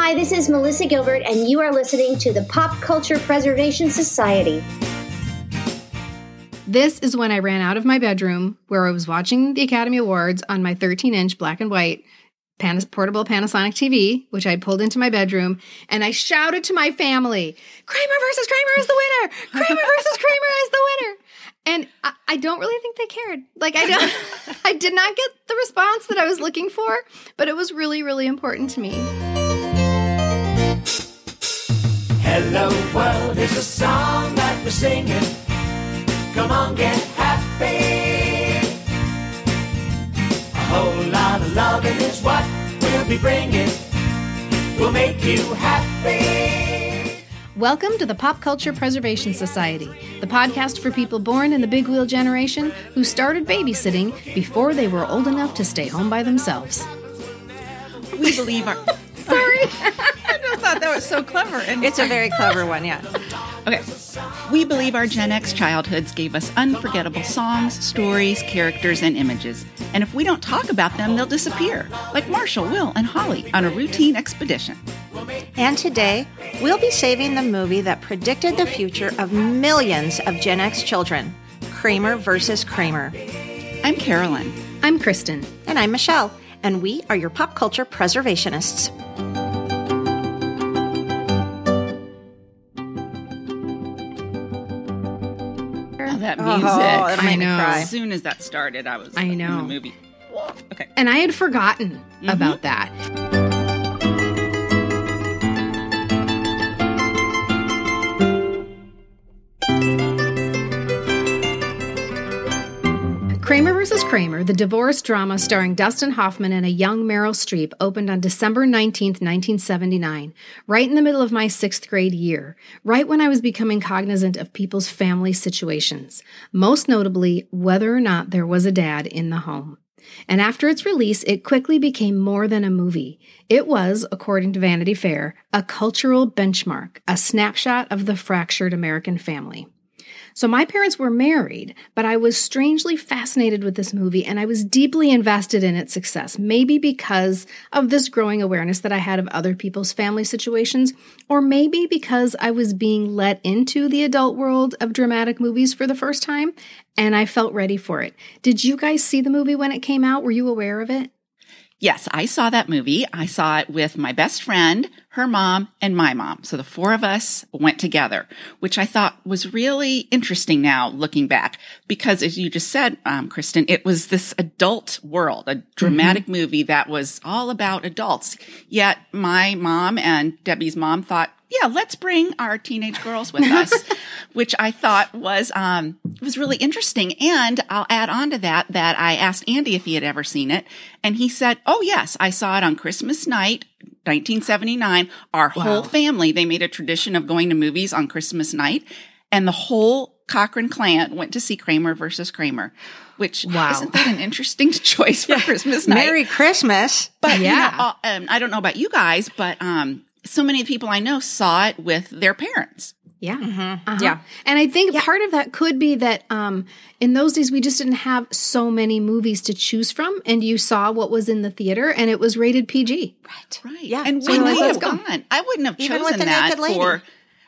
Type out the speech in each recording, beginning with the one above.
Hi, this is Melissa Gilbert, and you are listening to the Pop Culture Preservation Society. This is when I ran out of my bedroom where I was watching the Academy Awards on my 13 inch black and white Pan- portable Panasonic TV, which I pulled into my bedroom, and I shouted to my family, Kramer versus Kramer is the winner! Kramer versus Kramer is the winner! And I, I don't really think they cared. Like I don't, I did not get the response that I was looking for, but it was really, really important to me. Hello world, here's a song that we're singing. Come on, get happy. A whole lot of loving is what we'll be bringing. We'll make you happy. Welcome to the Pop Culture Preservation Society, the podcast for people born in the big wheel generation who started babysitting before they were old enough to stay home by themselves. We believe our. Sorry. I just thought that was so clever. And It's a very clever one, yeah. okay. We believe our Gen X childhoods gave us unforgettable songs, stories, characters, and images. And if we don't talk about them, they'll disappear, like Marshall, Will, and Holly on a routine expedition. And today, we'll be saving the movie that predicted the future of millions of Gen X children Kramer versus Kramer. I'm Carolyn. I'm Kristen. And I'm Michelle, and we are your pop culture preservationists. Oh, that Oh, music. that I know. As soon as that started, I was I in know. the movie. Okay. And I had forgotten about mm-hmm. that. Kramer vs. Kramer, the divorce drama starring Dustin Hoffman and a young Meryl Streep, opened on December 19, 1979, right in the middle of my sixth grade year, right when I was becoming cognizant of people's family situations, most notably whether or not there was a dad in the home. And after its release, it quickly became more than a movie. It was, according to Vanity Fair, a cultural benchmark, a snapshot of the fractured American family. So my parents were married, but I was strangely fascinated with this movie and I was deeply invested in its success, maybe because of this growing awareness that I had of other people's family situations, or maybe because I was being let into the adult world of dramatic movies for the first time and I felt ready for it. Did you guys see the movie when it came out? Were you aware of it? Yes, I saw that movie. I saw it with my best friend, her mom, and my mom. So the four of us went together, which I thought was really interesting now looking back, because as you just said, um, Kristen, it was this adult world, a dramatic movie that was all about adults. Yet my mom and Debbie's mom thought, yeah, let's bring our teenage girls with us, which I thought was um, was really interesting. And I'll add on to that that I asked Andy if he had ever seen it, and he said, "Oh yes, I saw it on Christmas night." 1979, our whole family, they made a tradition of going to movies on Christmas night, and the whole Cochrane clan went to see Kramer versus Kramer, which Wow. isn't that an interesting choice for Christmas night? Merry Christmas. But Yeah. you know, um, I don't know about you guys, but um, so many people I know saw it with their parents. Yeah. Uh-huh. Yeah. And I think part of that could be that um, in those days we just didn't have so many movies to choose from, and you saw what was in the theater, and it was rated PG. Right. Right. Yeah. And So we you're like, have let's go. gone. I wouldn't have Even with chosen the that naked lady. for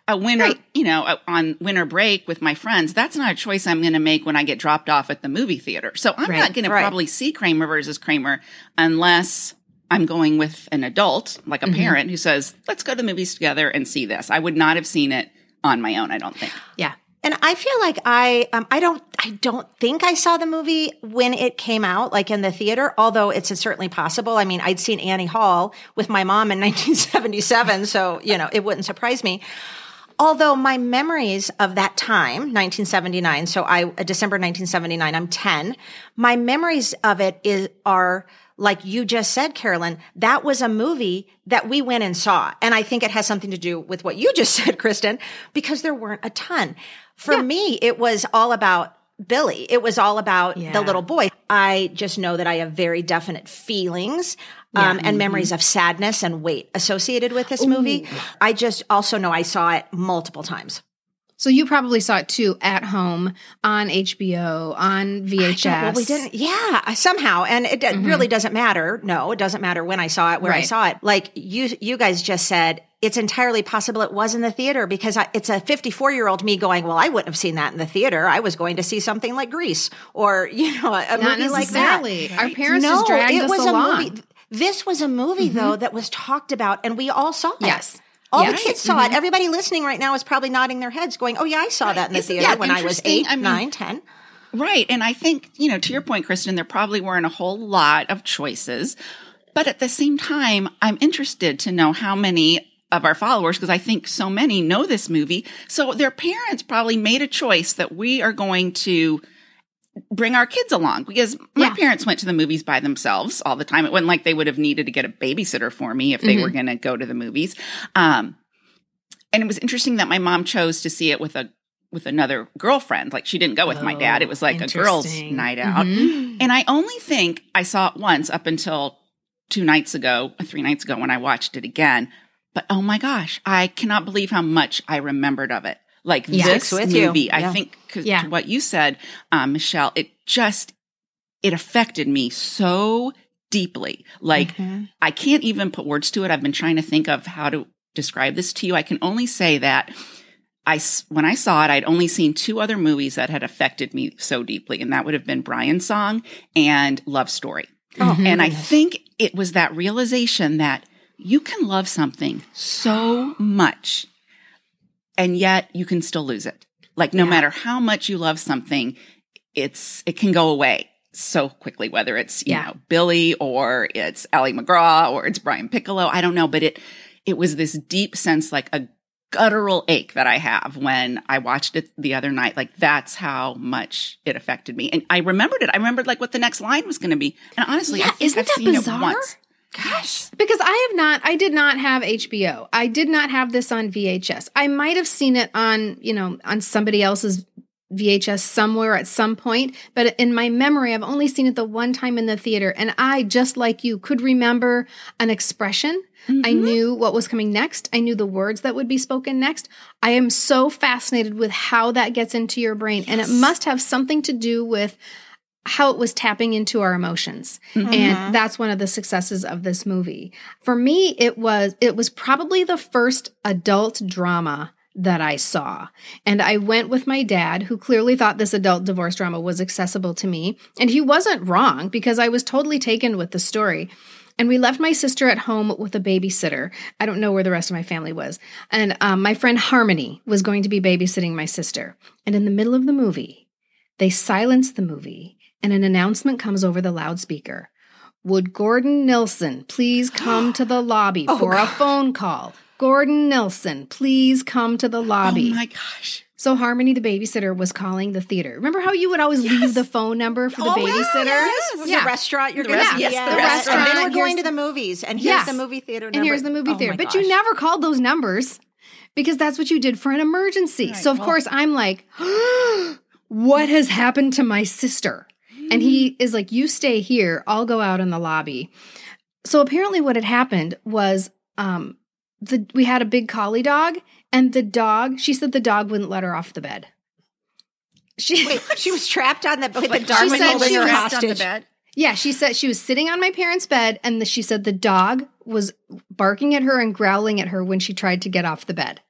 a winter, Right. you know, uh, on winter break with my friends. That's not a choice I'm going to make when I get dropped off at the movie theater. So I'm Right. not going to probably see Kramer versus Kramer unless I'm going with an adult, like a Mm-hmm. parent who says, let's go to the movies together and see this. I would not have seen it on my own, I don't think. Yeah. And I feel like I um, I don't I don't think I saw the movie when it came out, like in the theater. Although it's certainly possible. I mean, I'd seen Annie Hall with my mom in 1977, so you know it wouldn't surprise me. Although my memories of that time, 1979, so I uh, December 1979, I'm 10. My memories of it is are like you just said, Carolyn. That was a movie that we went and saw, and I think it has something to do with what you just said, Kristen, because there weren't a ton. For me, it was all about Billy. It was all about Yeah. the little boy. I just know that I have very definite feelings um, and memories mm-hmm. of sadness and weight associated with this movie. I just also know I saw it multiple times. So you probably saw it too at home on HBO on VHS. Well, we didn't. Yeah, uh, somehow, and it d- really mm-hmm. doesn't matter. No, it doesn't matter when I saw it, where I saw it. Like you, you guys just said, it's entirely possible it was in the theater because I, it's a 54 year old me going, well, I wouldn't have seen that in the theater. I was going to see something like Grease or you know a, a movie like that. Our parents just dragged it us was along. a movie. This was a movie mm-hmm. though that was talked about, and we all saw it. Yes. All Yeah. the kids saw it. Mm-hmm. Everybody listening right now is probably nodding their heads, going, "Oh yeah, I saw that in the theater that when I was eight, I mean- nine, ten. Right. And I think, you know, to your point, Kristen, there probably weren't a whole lot of choices. But at the same time, I'm interested to know how many of our followers, because I think so many know this movie. So their parents probably made a choice that we are going to bring our kids along because my Yeah. parents went to the movies by themselves all the time. It wasn't like they would have needed to get a babysitter for me if they mm-hmm. were going to go to the movies. Um, and it was interesting that my mom chose to see it with a with another girlfriend. Like she didn't go with my dad. It was oh, like a girls' night mm-hmm. out. And I only think I saw it once up until two nights ago, uh, three nights ago when I watched it again. But oh my gosh, I cannot believe how much I remembered of it. Like Yeah. this Sticks with you. movie, Yeah. I think 'cause Yeah. to what you said, um, Michelle, it just it affected me so deeply. Like Mm-hmm. I can't even put words to it. I've been trying to think of how to describe this to you. I can only say that I s- when I saw it, I'd only seen two other movies that had affected me so deeply, and that would have been Brian's Song and Love Story. Oh, and I think it was that realization that you can love something so much, and yet you can still lose it. Like no matter how much you love something, it's it can go away so quickly. Whether it's you Yeah. know Billy or it's Ali MacGraw or it's Brian Piccolo, I don't know, but it it was this deep sense like a guttural ache that I have when I watched it the other night. Like that's how much it affected me. And I remembered it. I remembered like what the next line was going to be. And honestly, I Yeah, think isn't I've that bizarre? Gosh. Because I have not, I did not have HBO. I did not have this on VHS. I might have seen it on, you know, on somebody else's VHS somewhere at some point, but in my memory, I've only seen it the one time in the theater. And I, just like you, could remember an expression. I mm-hmm. knew what was coming next. I knew the words that would be spoken next. I am so fascinated with how that gets into your brain. And it must have something to do with how it was tapping into our emotions. And that's one of the successes of this movie. For me, it was it was probably the first adult drama that I saw. And I went with my dad, who clearly thought this adult divorce drama was accessible to me. And he wasn't wrong because I was totally taken with the story. And we left my sister at home with a babysitter. I don't know where the rest of my family was. And um, my friend Harmony was going to be babysitting my sister. And in the middle of the movie, they silenced the movie and an announcement comes over the loudspeaker. Would Gordon Nilsson please come to the lobby Oh, for a phone call? Gordon Nilsson, please come to the oh, lobby. Oh my gosh. so Harmony, the babysitter, was calling the theater. Remember how you would always leave the phone number for the Oh, babysitter? Yes. Yeah. The restaurant you're The going rest- to yes, be the at. restaurant. And then we're going to the- the movies. And here's Yes. the movie theater number. And here's the movie Oh theater. my But you never called those numbers because that's what you did for an emergency. so, of well- course, I'm like, what has happened to my sister? And he is like, you stay here. I'll go out in the lobby. So, apparently, what had happened was um, the, we had a big collie dog, and the dog, she said the dog wouldn't let her off the bed. She, Wait, she was trapped on the, with the dog she said holding she her was trapped on the bed. Yeah, she said she was sitting on my parents' bed and the, she said the dog was barking at her and growling at her when she tried to get off the bed.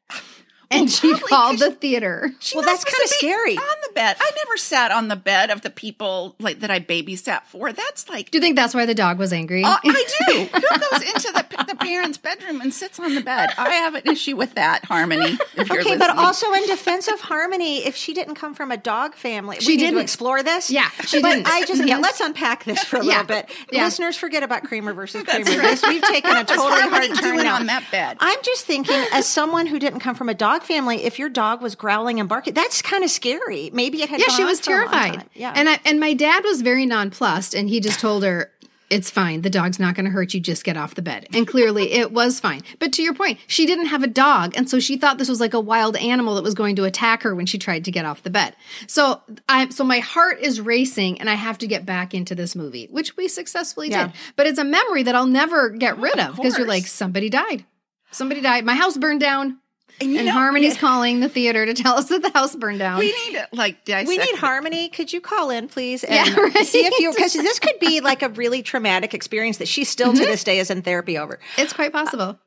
And she probably called 'cause the theater. She Well, that's kinda scary. On the bed. I never sat on the bed of the people like that I babysat for. That's like Do you think that's why the dog was angry? Uh, I do. Who goes into the, the parents' bedroom and sits on the bed? I have an issue with that, Harmony. If you're Okay, but also in defense of Harmony, if she didn't come from a dog family, She we didn't. explore this. Yeah, she but didn't. I just yeah, let's unpack this for a Yeah. little bit. Yeah. Listeners, forget about Kramer versus Kramer. right. This we've taken a totally hard turn now. on that bed? I'm just thinking, as someone who didn't come from a dog family, if your dog was growling and barking, that's kind of scary. Maybe it had yeah, she was terrified. Yeah, And I, and my dad was very nonplussed and he just told her it's fine. The dog's not going to hurt you. Just get off the bed. And clearly it was fine. But to your point, she didn't have a dog. And so she thought this was like a wild animal that was going to attack her when she tried to get off the bed. So I, so my heart is racing and I have to get back into this movie, which we successfully Yeah. did. But it's a memory that I'll never get rid of because you're like, somebody died. Somebody died. My house burned down. And, And know, Harmony's calling the theater to tell us that the house burned down. we need to like dissect We need it. harmony. Could you call in, please, and Yeah, right. see if you because this could be like a really traumatic experience that she still Mm-hmm. to this day is in therapy over. it's quite possible.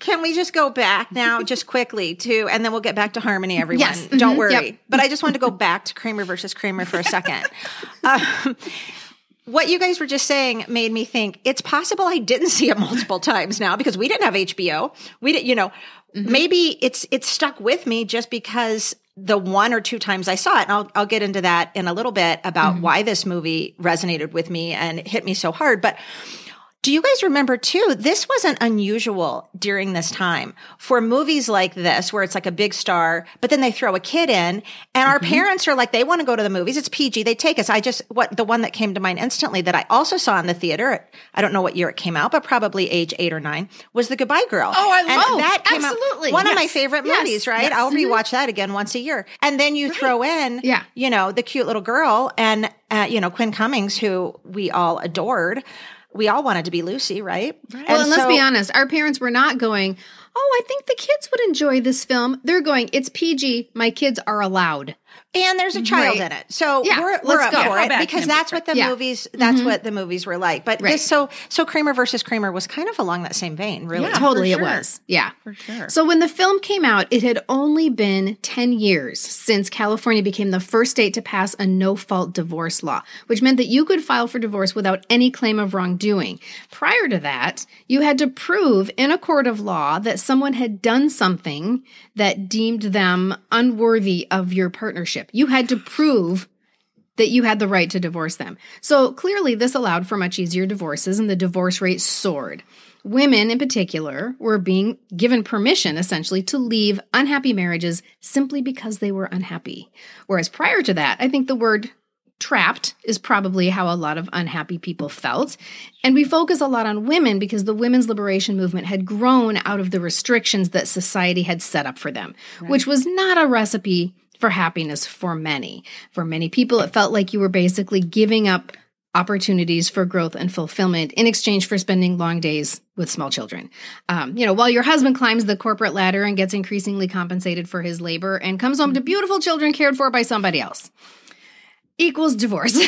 Can we just go back now, just quickly to, and then we'll get back to harmony, everyone. Yes. Don't Mhm. worry. Yep. But I just wanted to go back to Kramer versus Kramer for a second. Um, what you guys were just saying made me think it's possible I didn't see it multiple times now because we didn't have HBO. We didn't, you know, Mm-hmm. maybe it's it's stuck with me just because the one or two times I saw it, and I'll I'll get into that in a little bit about Mm-hmm. why this movie resonated with me and hit me so hard. But do you guys remember too? This wasn't unusual during this time for movies like this, where it's like a big star, but then they throw a kid in, and our parents are like, they want to go to the movies. It's PG. They take us. I just what the one that came to mind instantly that I also saw in the theater. I don't know what year it came out, but probably age eight or nine was The Goodbye Girl. Oh, I and love- that came absolutely. out. One of my favorite Yes. movies. Right? Yes. I'll rewatch that again once a year, and then you throw in, Yeah. you know, the cute little girl and uh, you know Quinn Cummings, who we all adored. We all wanted to be Lucy, right? Well, and let's so- be honest, our parents were not going, Oh, I think the kids would enjoy this film. They're going, It's PG. My kids are allowed. And there's a child Right. in it, so Yeah, we're, we're let's up go. for How it because can it be? that's what the Yeah. Mm-hmm. movies. That's what the movies were like. But Right. this, so so Kramer versus Kramer was kind of along that same vein, really. Yeah. totally, for it was. Yeah. For sure. So when the film came out, it had only been 10 years since California became the first state to pass a no fault divorce law, which meant that you could file for divorce without any claim of wrongdoing. Prior to that, you had to prove in a court of law that someone had done something that deemed them unworthy of your partnership. You had to prove that you had the right to divorce them. So clearly, this allowed for much easier divorces, and the divorce rate soared. Women, in particular, were being given permission essentially to leave unhappy marriages simply because they were unhappy. Whereas prior to that, I think the word trapped is probably how a lot of unhappy people felt. And we focus a lot on women because the women's liberation movement had grown out of the restrictions that society had set up for them, which was not a recipe for happiness for many. For many people, it felt like you were basically giving up opportunities for growth and fulfillment in exchange for spending long days with small children. Um, you know, while your husband climbs the corporate ladder and gets increasingly compensated for his labor and comes home to beautiful children cared for by somebody else equals divorce.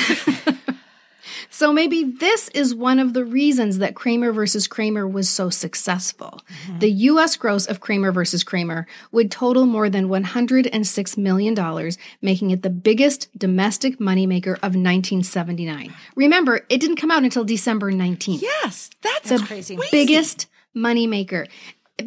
so maybe this is one of the reasons that Kramer versus Kramer was so successful. Mm-hmm. The US gross of Kramer versus Kramer would total more than $106 million, making it the biggest domestic moneymaker of 1979. Remember, it didn't come out until December 19th yes, that's, the crazy. biggest moneymaker,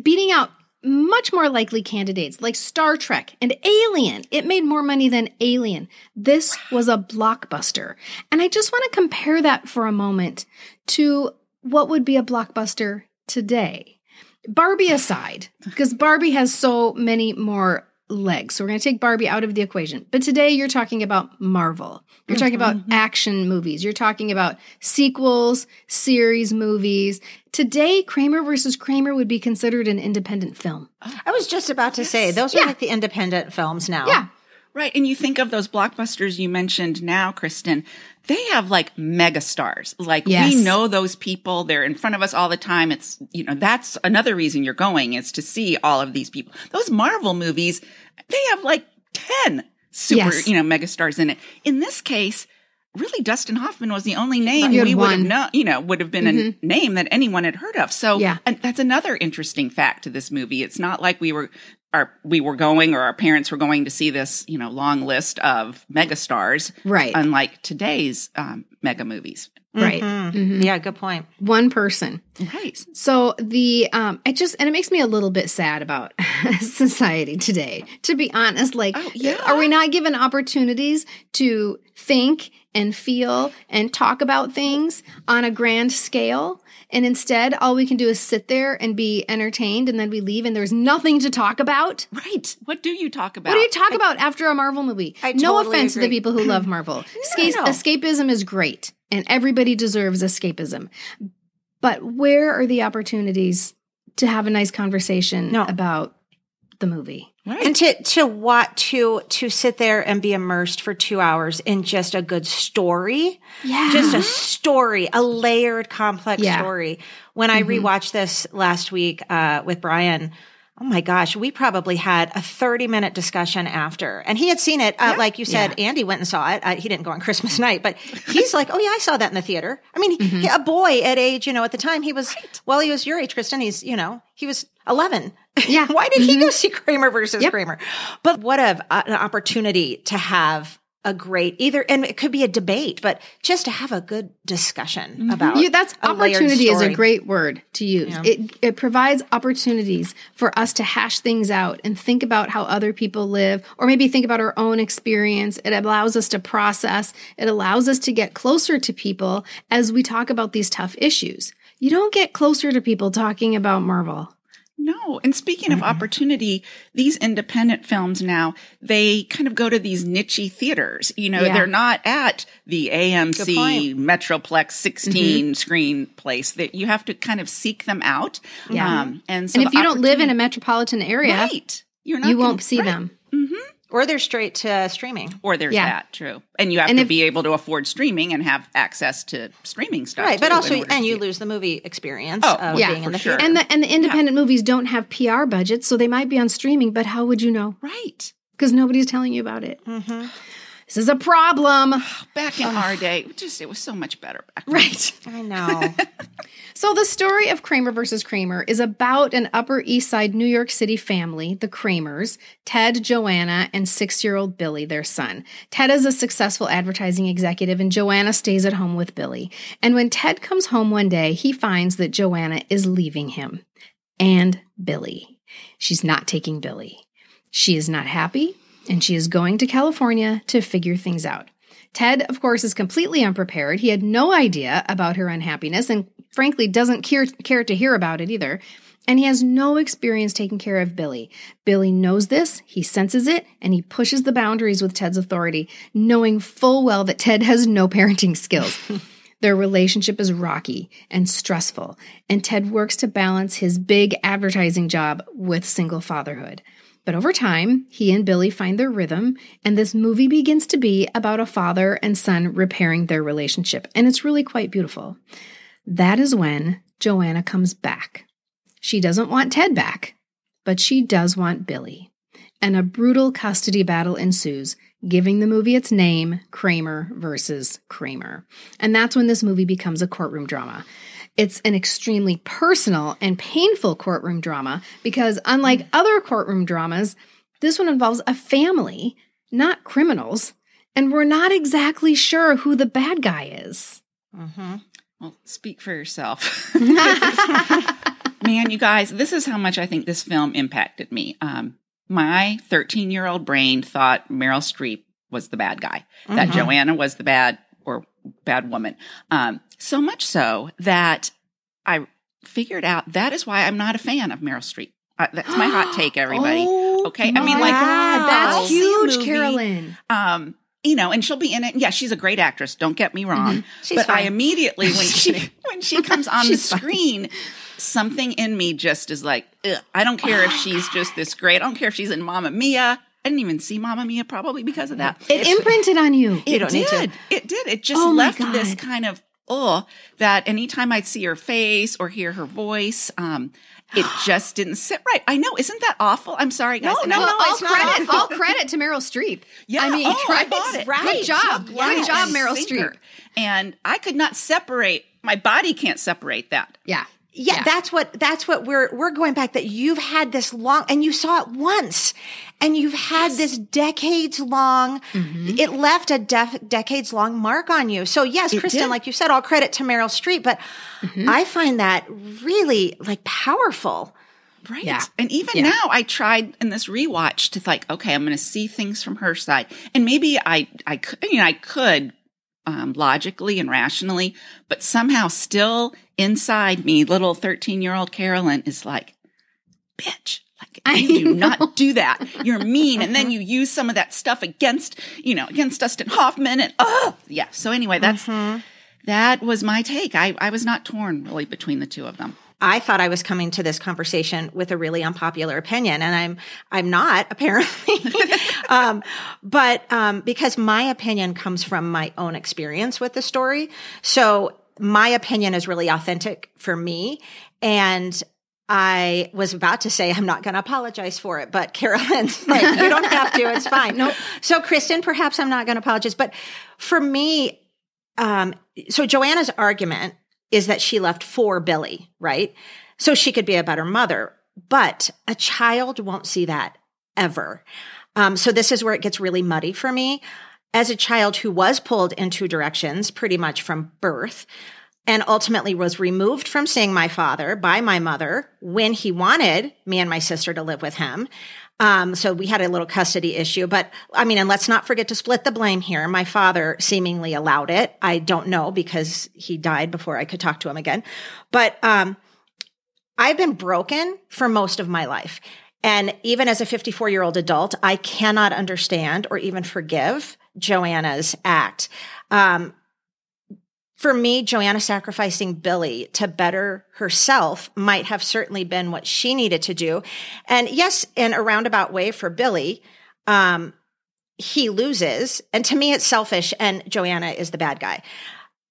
beating out much more likely candidates like Star Trek and Alien. It made more money than Alien. This was a blockbuster. And I just want to compare that for a moment to what would be a blockbuster today. Barbie aside, because Barbie has so many more legs. So we're going to take Barbie out of the equation. But today you're talking about Marvel. You're talking about mm-hmm. action movies. You're talking about sequels, series movies. Today, Kramer versus Kramer would be considered an independent film. I was just about to say those are Yeah. like the independent films now. Yeah. Right. And you think of those blockbusters you mentioned now, Kristen, they have like mega stars. Like Yes. we know those people. They're in front of us all the time. It's, you know, that's another reason you're going is to see all of these people. Those Marvel movies, they have like 10 super, Yes. you know, mega stars in it. In this case, really Dustin Hoffman was the only name we would have known, you know, would have been a name that anyone had heard of. So Yeah. and that's another interesting fact to this movie. It's not like we were our we were going or our parents were going to see this, you know, long list of megastars. Right. Unlike today's um, mega movies. Right. Mhm. Yeah, good point. One person. Right. So the um it just and it makes me a little bit sad about society today. To be honest, like Oh, yeah. are we not given opportunities to think and feel and talk about things on a grand scale? And instead, all we can do is sit there and be entertained and then we leave and there's nothing to talk about. Right. What do you talk about? What do you talk about after a Marvel movie? I no totally offense to the people who love Marvel. Escape- no. Escapism is great, and everybody deserves escapism. But where are the opportunities to have a nice conversation No. about the movie? Right. And to to what to to sit there and be immersed for two hours in just a good story, Yeah. just a story, a layered, complex Yeah. story. When I rewatched this last week uh, with Brian, Oh my gosh, we probably had a 30 minute discussion after. And he had seen it. Uh, Like you said, Andy went and saw it. Uh, he didn't go on Christmas night, but he's like, oh yeah, I saw that in the theater. I mean, Mm-hmm. he- a boy at age, you know, at the time he was, well, he was your age, Kristen. He's, you know, he was 11. Yeah. Why did he go see Kramer versus Yep. Kramer? But what a, an opportunity to have a great either, and it could be a debate, but just to have a good discussion about Mm-hmm. You, that's opportunity is a great word to use. It it provides opportunities for us to hash things out and think about how other people live, or maybe think about our own experience. It allows us to process. It allows us to get closer to people as we talk about these tough issues. You don't get closer to people talking about Marvel. No. And speaking of mm-hmm. opportunity, these independent films now, they kind of go to these niche theaters. You know, Yeah. they're not at the AMC Metroplex 16 mm-hmm. screen place that you have to kind of seek them out. Yeah. Um, and so and if you don't live in a metropolitan area, right, you're not you won't see right. them. Mm-hmm. Or they're straight to streaming. Or there's Yeah. that, true. And you have And to if- be able to afford streaming and have access to streaming stuff. Right, but also, order and you it. lose the movie experience Oh, of yeah, being in for the sure. theater. And the and the independent movies don't have PR budgets, so they might be on streaming, but how would you know? Right. Because nobody's telling you about it. Mm-hmm. This is a problem. Back in our day, it just it was so much better back then. Right. I know. So the story of Kramer versus Kramer is about an Upper East Side New York City family, the Kramers, Ted, Joanna, and six-year-old Billy, their son. Ted is a successful advertising executive and Joanna stays at home with Billy. And when Ted comes home one day, he finds that Joanna is leaving him and Billy. She's not taking Billy. She is not happy and she is going to California to figure things out. Ted, of course, is completely unprepared. He had no idea about her unhappiness and frankly doesn't care, care to hear about it either. And he has no experience taking care of Billy. Billy knows this, he senses it, and he pushes the boundaries with Ted's authority, knowing full well that Ted has no parenting skills. Their relationship is rocky and stressful, and Ted works to balance his big advertising job with single fatherhood. But over time, he and Billy find their rhythm, and this movie begins to be about a father and son repairing their relationship, and it's really quite beautiful. That is when Joanna comes back. She doesn't want Ted back, but she does want Billy. And a brutal custody battle ensues, giving the movie its name, Kramer versus Kramer. And that's when this movie becomes a courtroom drama. It's an extremely personal and painful courtroom drama because, unlike other courtroom dramas, this one involves a family, not criminals, and we're not exactly sure who the bad guy is. Mm-hmm. Well, speak for yourself. Man, you guys, this is how much I think this film impacted me. Um, my 13 year old brain thought Meryl Streep was the bad guy, that Joanna was the bad or bad woman. Um, so much so that I figured out that is why I'm not a fan of Meryl Streep. Uh, that's my hot take, everybody. Oh Okay, I mean, like, God, that's huge, movie, Carolyn. um, you know, and she'll be in it. Yeah, she's a great actress. Don't get me wrong. She's but I immediately when she when she comes on the She's fine. screen, something in me just is like, I don't care if she's just this great. I don't care if she's in Mamma Mia. I didn't even see Mamma Mia probably because of that. It imprinted on you. You don't need did. It did. It just Oh left this kind of oh that anytime I'd see her face or hear her voice, um, it just didn't sit right. I know, isn't that awful? I'm sorry, guys. No, no, I- no, all it's credit, all credit to Meryl Streep. Yeah, I mean, oh, I right, bought it. right. Good job, Yeah, good job, Meryl. Streep. And I could not separate. My body can't separate that. Yeah, Yeah, that's what that's what we're we're going back that you've had this long and you saw it once and you've had this decades long mm-hmm. it left a def, decades long mark on you. So yes, Kristen did. like you said all credit to Meryl Streep, but mm-hmm. I find that really like powerful. Right. Yeah. And even Yeah. now I tried in this rewatch to like, okay, I'm going to see things from her side. And maybe I, I could, you know, I could, um, logically and rationally, but somehow still inside me, little 13 year old Carolyn is like, bitch. Like, I you do not do that. You're mean. And then you use some of that stuff against, you know, against Dustin Hoffman and, oh, yeah. So anyway, that's, that was my take. I, I was not torn really between the two of them. I thought I was coming to this conversation with a really unpopular opinion, and I'm I'm not apparently. um, but um, because my opinion comes from my own experience with the story, so my opinion is really authentic for me, and I was about to say I'm not going to apologize for it, but Carolyn, like, you don't have to. It's fine. Nope. So, Kristen, perhaps I'm not going to apologize, but for me, um, so Joanna's argument is that she left for Billy, right? So she could be a better mother, but a child won't see that ever. Um, so this is where it gets really muddy for me. As a child who was pulled in two directions pretty much from birth, and ultimately was removed from seeing my father by my mother when he wanted me and my sister to live with him. Um, so we had a little custody issue, but I mean, and let's not forget to split the blame here. My father seemingly allowed it. I don't know because he died before I could talk to him again. But, um, I've been broken for most of my life. And even as a 54 year old adult, I cannot understand or even forgive Joanna's act. Um, for me, Joanna sacrificing Billy to better herself might have certainly been what she needed to do. And yes, in a roundabout way for Billy, um, he loses. And to me, it's selfish and Joanna is the bad guy.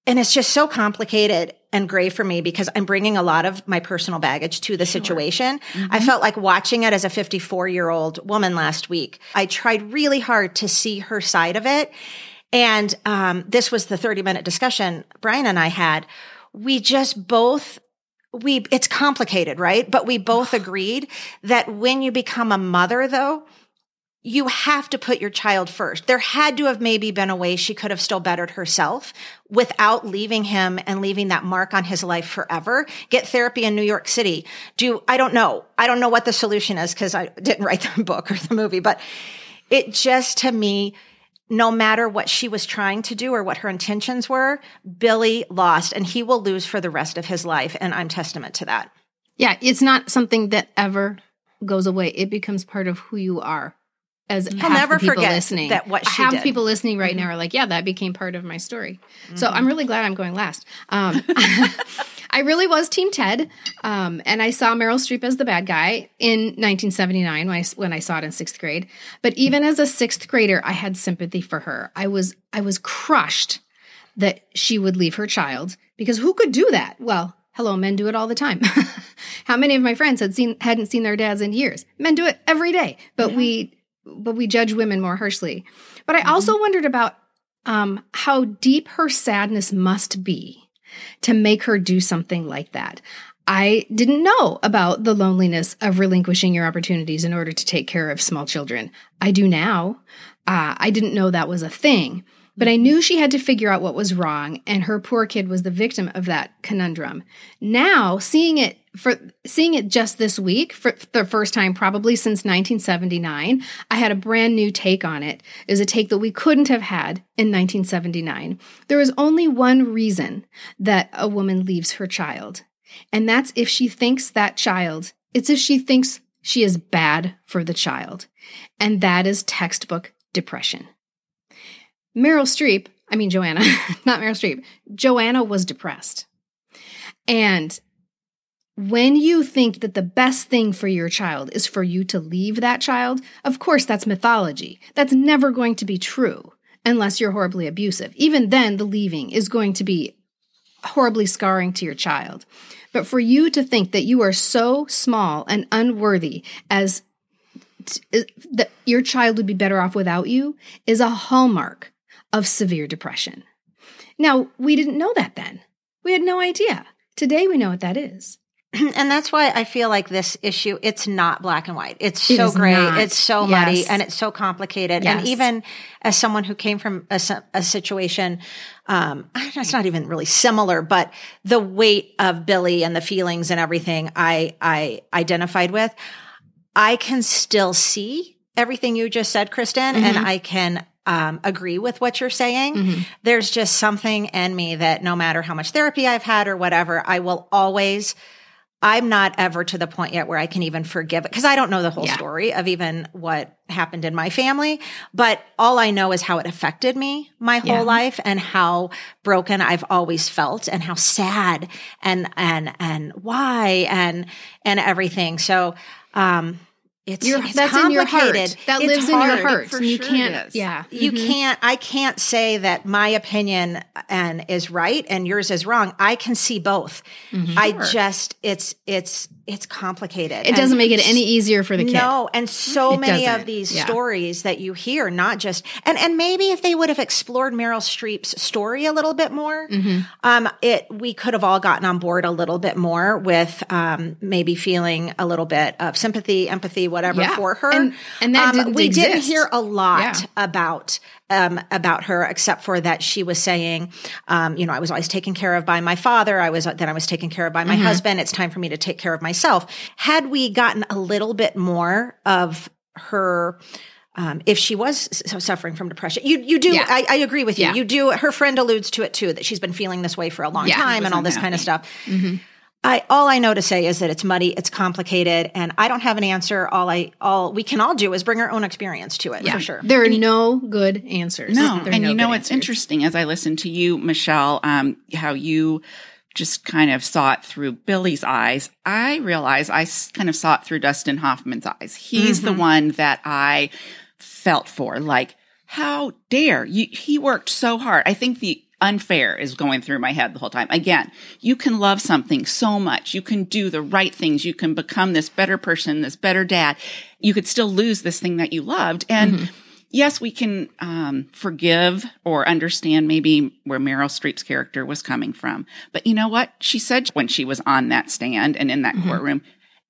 And it's just so complicated and gray for me because I'm bringing a lot of my personal baggage to the situation. Mm-hmm. I felt like watching it as a 54 year old woman last week. I tried really hard to see her side of it. And um, this was the 30 minute discussion Brian and I had. We just both we it's complicated, right? But we both agreed that when you become a mother though, you have to put your child first. There had to have maybe been a way she could have still bettered herself without leaving him and leaving that mark on his life forever. Get therapy in New York City. Do, I don't know. I don't know what the solution is because I didn't write the book or the movie, but it just to me, no matter what she was trying to do or what her intentions were, Billy lost and he will lose for the rest of his life. And I'm testament to that. Yeah, it's not something that ever goes away. It becomes part of who you are. As I'll half never the people forget listening, that what she half did. people listening right now are like, "Yeah, that became part of my story." So I'm really glad I'm going last. Um, I really was Team Ted, um, and I saw Meryl Streep as the bad guy in 1979 when I, when I saw it in sixth grade. But even as a sixth grader, I had sympathy for her. I was I was crushed that she would leave her child because who could do that? Well, hello, men do it all the time. How many of my friends had seen hadn't seen their dads in years? Men do it every day, but we but we judge women more harshly. But I also wondered about um, how deep her sadness must be to make her do something like that. I didn't know about the loneliness of relinquishing your opportunities in order to take care of small children. I do now. Uh, I didn't know that was a thing, but I knew she had to figure out what was wrong, and her poor kid was the victim of that conundrum. Now, seeing it for seeing it just this week for the first time probably since 1979, I had a brand new take on it. It was a take that we couldn't have had in 1979. There is only one reason that a woman leaves her child, and that's if she thinks that child, it's if she thinks she is bad for the child. And that is textbook depression. Meryl Streep, I mean Joanna, not Meryl Streep, Joanna was depressed. And when you think that the best thing for your child is for you to leave that child, of course that's mythology. That's never going to be true unless you're horribly abusive. Even then, the leaving is going to be horribly scarring to your child. But for you to think that you are so small and unworthy as that your child would be better off without you is a hallmark of severe depression. Now, we didn't know that then. We had no idea. Today we know what that is. and that's why I feel like this issue, it's not black and white. It's It so gray. not. It's so muddy Yes. and it's so complicated. Yes. And even as someone who came from a, a situation, um, it's not even really similar, but the weight of Billy and the feelings and everything I, I identified with, I can still see everything you just said, Kristen, and I can um, agree with what you're saying. There's just something in me that no matter how much therapy I've had or whatever, I will always. I'm not ever to the point yet where I can even forgive it because I don't know the whole Yeah. story of even what happened in my family. But all I know is how it affected me my whole Yeah. life and how broken I've always felt and how sad and, and, and why and, and everything. So, um, it's, Your- it's that's in your heart. complicated. That It's lives in your heart. For you sure can't. is. Yeah. You mm-hmm. can't, I can't say that my opinion and is right and yours is wrong. I can see both. Mm-hmm. I just, it's, it's, it's complicated. It doesn't make it any easier for the kid. No, and so It many doesn't. of these Yeah. stories that you hear, not just and and maybe if they would have explored Meryl Streep's story a little bit more, Mm-hmm. um, it we could have all gotten on board a little bit more with um, maybe feeling a little bit of sympathy, empathy, whatever Yeah. for her. And- and that um, didn't we didn't hear a lot Yeah. about um, about her, except for that she was saying, um, you know, I was always taken care of by my father. I was then I was taken care of by my Mm-hmm. husband. It's time for me to take care of myself. Had we gotten a little bit more of her. Um, if she was suffering from depression, you you do. Yeah. I, I agree with you. Yeah. You do. Her friend alludes to it too that she's been feeling this way for a long Yeah, time and all this kind of stuff. I all I know to say is that it's muddy, it's complicated, and I don't have an answer. All I all we can all do is bring our own experience to it yeah. for sure. There are no good answers. No, and no you know good what's answers. interesting as I listened to you, Michelle, um, how you just kind of saw it through Billy's eyes. I realize I kind of saw it through Dustin Hoffman's eyes. He's Mm-hmm. the one that I felt for. Like, how dare you? He worked so hard. I think the unfair is going through my head the whole time. Again, you can love something so much. You can do the right things. You can become this better person, this better dad. You could still lose this thing that you loved. And yes, we can um, forgive or understand maybe where Meryl Streep's character was coming from. But you know what? She said when she was on that stand and in that courtroom,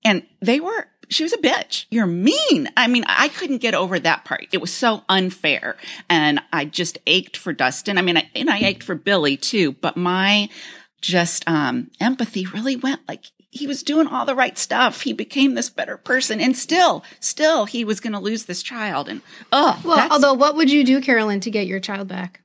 and they were, she was a bitch. You're mean. I mean, I couldn't get over that part. It was so unfair. And I just ached for Dustin. I mean, I, and I ached for Billy too, but my just um, empathy really went like, he was doing all the right stuff. He became this better person, and still, still, he was going to lose this child. And oh, Well, although, what would you do, Carolyn, to get your child back?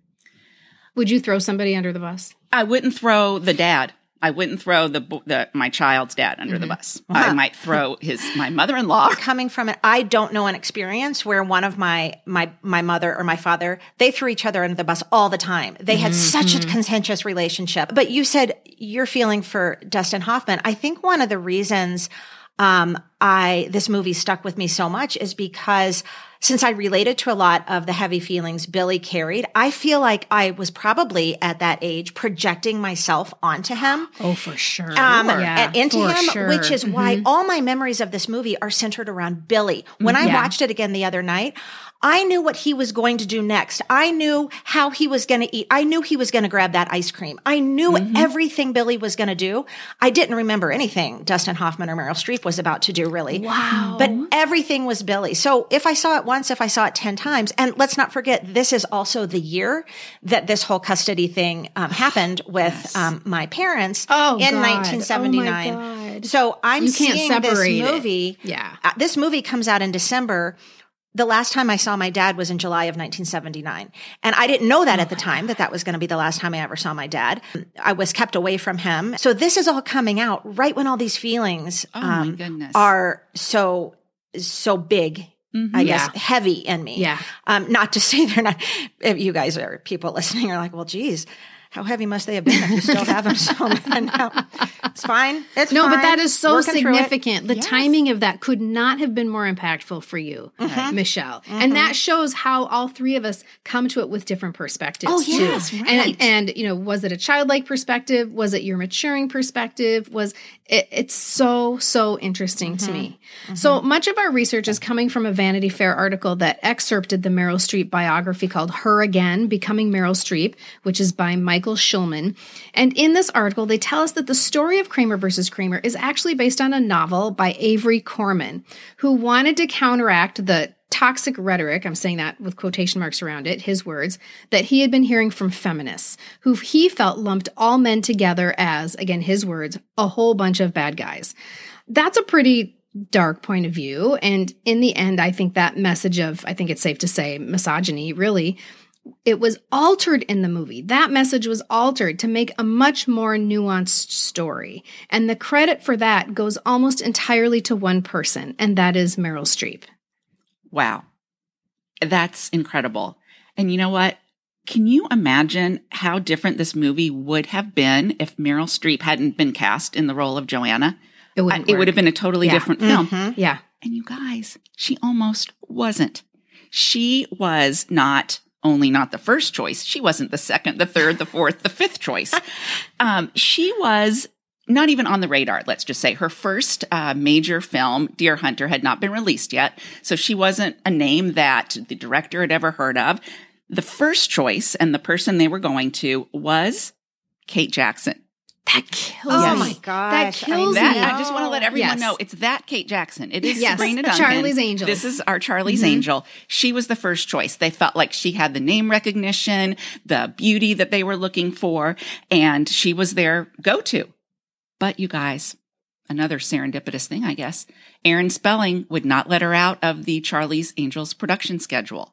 Would you throw somebody under the bus? I wouldn't throw the dad. I wouldn't throw the, the my child's dad under the mm-hmm. bus. I uh-huh. might throw his my mother-in-law. Coming from it, I don't know an experience where one of my my my mother or my father they threw each other under the bus all the time. They had mm-hmm. such a mm-hmm. contentious relationship. But you said you're feeling for Dustin Hoffman. I think one of the reasons um, I this movie stuck with me so much is because since I related to a lot of the heavy feelings Billy carried, I feel like I was probably at that age projecting myself onto him Oh, for sure. um, Yeah, and into him, sure. which is why all my memories of this movie are centered around Billy. When I Yeah. watched it again the other night, I knew what he was going to do next. I knew how he was going to eat. I knew he was going to grab that ice cream. I knew everything Billy was going to do. I didn't remember anything Dustin Hoffman or Meryl Streep was about to do, really. Wow. But everything was Billy. So if I saw it once, if I saw it 10 times, and let's not forget, this is also the year that this whole custody thing um, happened with um, my parents Oh, in God. 1979. Oh. So I'm You seeing this it. movie. Yeah. Uh, this movie comes out in December. The last time I saw my dad was in July of 1979. And I didn't know that at the time that that was going to be the last time I ever saw my dad. I was kept away from him. So this is all coming out right when all these feelings Oh um, are so so big. I guess Yeah. heavy in me. Yeah. Um, not to say they're not. If you guys are people listening are like, well, geez, how heavy must they have been if you still have them so no, It's fine. It's No, but that is so Working significant. The timing of that could not have been more impactful for you, Mm-hmm. Michelle. And that shows how all three of us come to it with different perspectives. Oh, too. yes, And, right. and you know, was it a childlike perspective? Was it your maturing perspective? Was it, it's so so interesting to me. Mm-hmm. So much of our research is coming from a Vanity Fair article that excerpted the Meryl Streep biography called "Her Again: Becoming Meryl Streep," which is by Michael Schulman. And in this article, they tell us that the story of Kramer versus Kramer is actually based on a novel by Avery Corman, who wanted to counteract the toxic rhetoric, I'm saying that with quotation marks around it, his words, that he had been hearing from feminists, who he felt lumped all men together as, again, his words, a whole bunch of bad guys. That's a pretty dark point of view. And in the end, I think that message of, I think it's safe to say, misogyny really it was altered in the movie. That message was altered to make a much more nuanced story. And the credit for that goes almost entirely to one person, and that is Meryl Streep. Wow. That's incredible. And you know what? Can you imagine how different this movie would have been if Meryl Streep hadn't been cast in the role of Joanna? It I- it would have been a totally Yeah. different film. Yeah. And you guys, she almost wasn't. She was not only not the first choice, she wasn't the second, the third, the fourth, the fifth choice. um, she was not even on the radar, let's just say. Her first uh, major film, Deer Hunter, had not been released yet. So she wasn't a name that the director had ever heard of. The first choice and the person they were going to was Kate Jackson. That kills Oh me. my gosh. That I kills That, me. I just want to let everyone Yes. know it's that Kate Jackson. It is Yes, Sabrina Duncan. Charlie's Angel. This is our Charlie's Angel. She was the first choice. They felt like she had the name recognition, the beauty that they were looking for, and she was their go-to. But you guys, another serendipitous thing, I guess. Aaron Spelling would not let her out of the Charlie's Angels production schedule.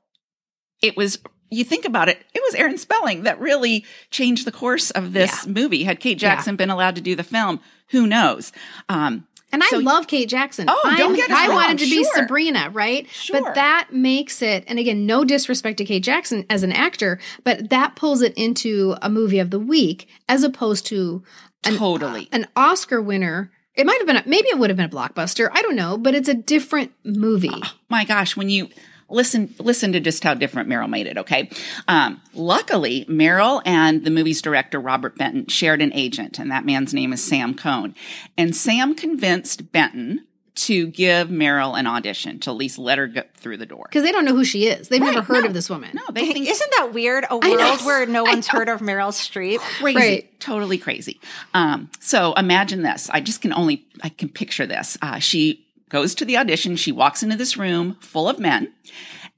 It was you think about it, it was Aaron Spelling that really changed the course of this movie. Had Kate Jackson been allowed to do the film, who knows? Um, And I So- love Kate Jackson. Oh, don't I'm- get us I wrong, wanted to be. Sabrina, right? Sure. But that makes it, and again, no disrespect to Kate Jackson as an actor, but that pulls it into a movie of the week as opposed to Totally. an Oscar winner. It might have been, a, maybe it would have been a blockbuster. I don't know, but it's a different movie. my gosh, when you listen, listen to just how different Meryl made it. Okay. Um, luckily, Meryl and the movie's director, Robert Benton, shared an agent, and that man's name is Sam Cohn. And Sam convinced Benton to give Meryl an audition to at least let her get through the door. Because they don't know who she is. They've never heard no, of this woman. No, they think Isn't that weird? A I know. world where no one's heard of Meryl Streep. crazy, Right. totally crazy. Um, so imagine this. I just can only, I can picture this. Uh, she goes to the audition. She walks into this room full of men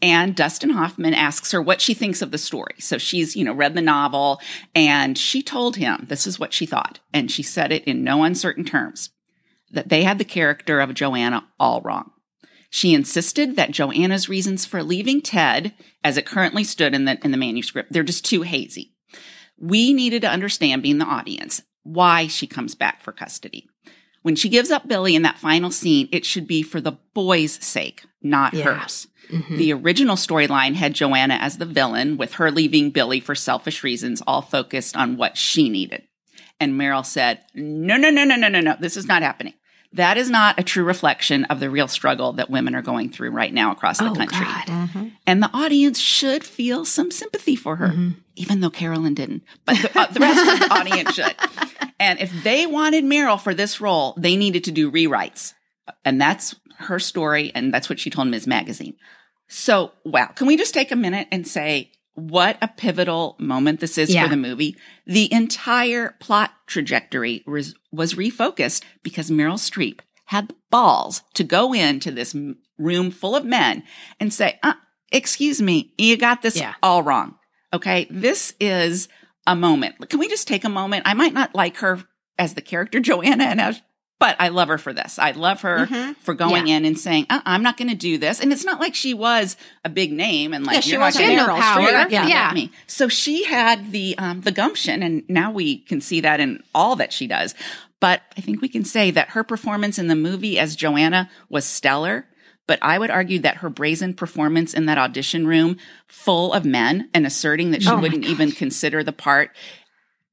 and Dustin Hoffman asks her what she thinks of the story. So she's, you know, read the novel and she told him this is what she thought. And she said it in no uncertain terms that they had the character of Joanna all wrong. She insisted that Joanna's reasons for leaving Ted, as it currently stood in the, in the manuscript, they're just too hazy. We needed to understand, being the audience, why she comes back for custody. When she gives up Billy in that final scene, it should be for the boy's sake, not Yeah. hers. Mm-hmm. The original storyline had Joanna as the villain, with her leaving Billy for selfish reasons, all focused on what she needed. And Meryl said, No, no, no, no, no, no, no. This is not happening. That is not a true reflection of the real struggle that women are going through right now across the Oh, country. God. And the audience should feel some sympathy for her, Mm-hmm. even though Carolyn didn't. But the, uh, the rest of the audience should. And if they wanted Meryl for this role, they needed to do rewrites. And that's her story. And that's what she told Ms. Magazine. So, wow. Can we just take a minute and say what a pivotal moment this is Yeah. for the movie? The entire plot trajectory was, was refocused because Meryl Streep had the balls to go into this m- room full of men and say, uh, excuse me, you got this Yeah. all wrong. Okay. This is a moment. Can we just take a moment? I might not like her as the character Joanna and as but I love her for this. I love her Mm-hmm. for going in and saying, uh, "I'm not going to do this." And it's not like she was a big name and like Yeah, she you're not wasn't gonna- Meryl you're Streep. not gonna Yeah. me. So she had the um, the gumption, and now we can see that in all that she does. But I think we can say that her performance in the movie as Joanna was stellar. But I would argue that her brazen performance in that audition room, full of men, and asserting that she Oh wouldn't even consider the part,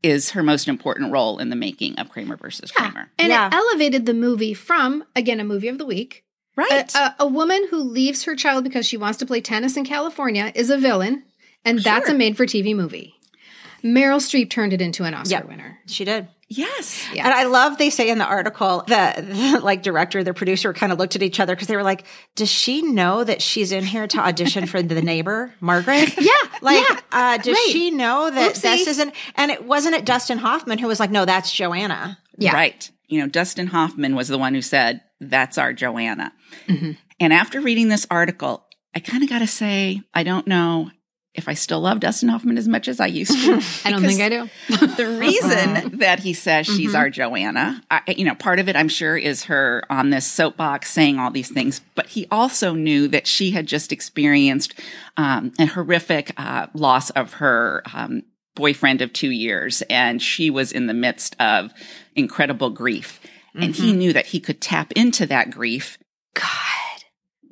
is her most important role in the making of Kramer versus Kramer. And Yeah. it elevated the movie from, again, a movie of the week. Right. a, a woman who leaves her child because she wants to play tennis in California is a villain, and that's a made for TV movie. Meryl Streep turned it into an Oscar Yep. winner. She did. yes. Yeah. And I love they say in the article that the like director, the producer kind of looked at each other because they were like, "Does she know that she's in here to audition for the neighbor, Margaret? Yeah, like, yeah, uh, does right. she know that Oopsie. this isn't?" And it wasn't it Dustin Hoffman who was like, "No, that's Joanna." Yeah. Right. You know, Dustin Hoffman was the one who said, that's our Joanna. Mm-hmm. And after reading this article, I kind of got to say, I don't know if I still love Dustin Hoffman as much as I used to. I don't think I do. the reason that he says she's Mm-hmm. our Joanna, I, you know, part of it I'm sure is her on this soapbox saying all these things, but he also knew that she had just experienced um, a horrific uh, loss of her um, boyfriend of two years, and she was in the midst of incredible grief, and he Mm-hmm. knew that he could tap into that grief God.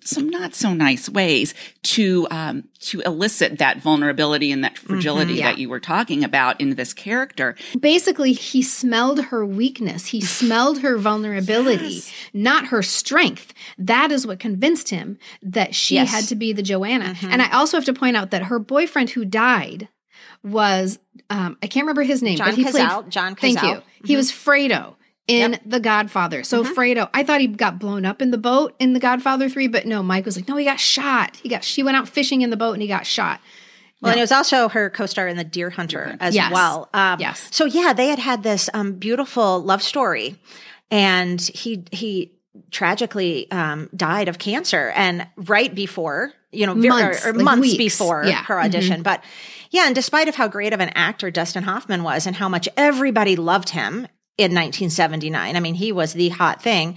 Some not so nice ways to um, to elicit that vulnerability and that fragility yeah. that you were talking about in this character. Basically, he smelled her weakness. He smelled her vulnerability, not her strength. That is what convinced him that she Yes. had to be the Joanna. And I also have to point out that her boyfriend who died was um, I can't remember his name, John but he Cazale. played John Thank Cazale. you. He was Fredo in The Godfather. So Mm-hmm. Fredo, I thought he got blown up in the boat in The Godfather 3, but no, Mike was like, no, he got shot. He got, she went out fishing in the boat and he got shot. Well, and it was also her co-star in The Deer Hunter as Yes. well. Um, Yes. So yeah, they had had this um, beautiful love story, and he he tragically um, died of cancer, and right before you know, Months, or, or like months weeks. before Yeah. Mm-hmm. her audition, but yeah, and despite of how great of an actor Dustin Hoffman was, and how much everybody loved him in 1979, I mean, he was the hot thing.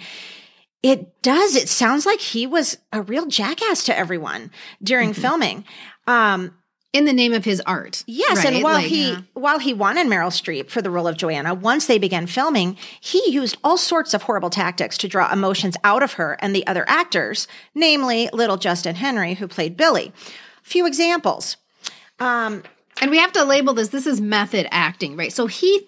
It does. It sounds like he was a real jackass to everyone during Mm-hmm. filming. Um, In the name of his art. Yes, and right? while Like, he yeah. while he wanted Meryl Streep for the role of Joanna, once they began filming, he used all sorts of horrible tactics to draw emotions out of her and the other actors, namely little Justin Henry, who played Billy. Few examples. Um, And we have to label this. This is method acting, right? So he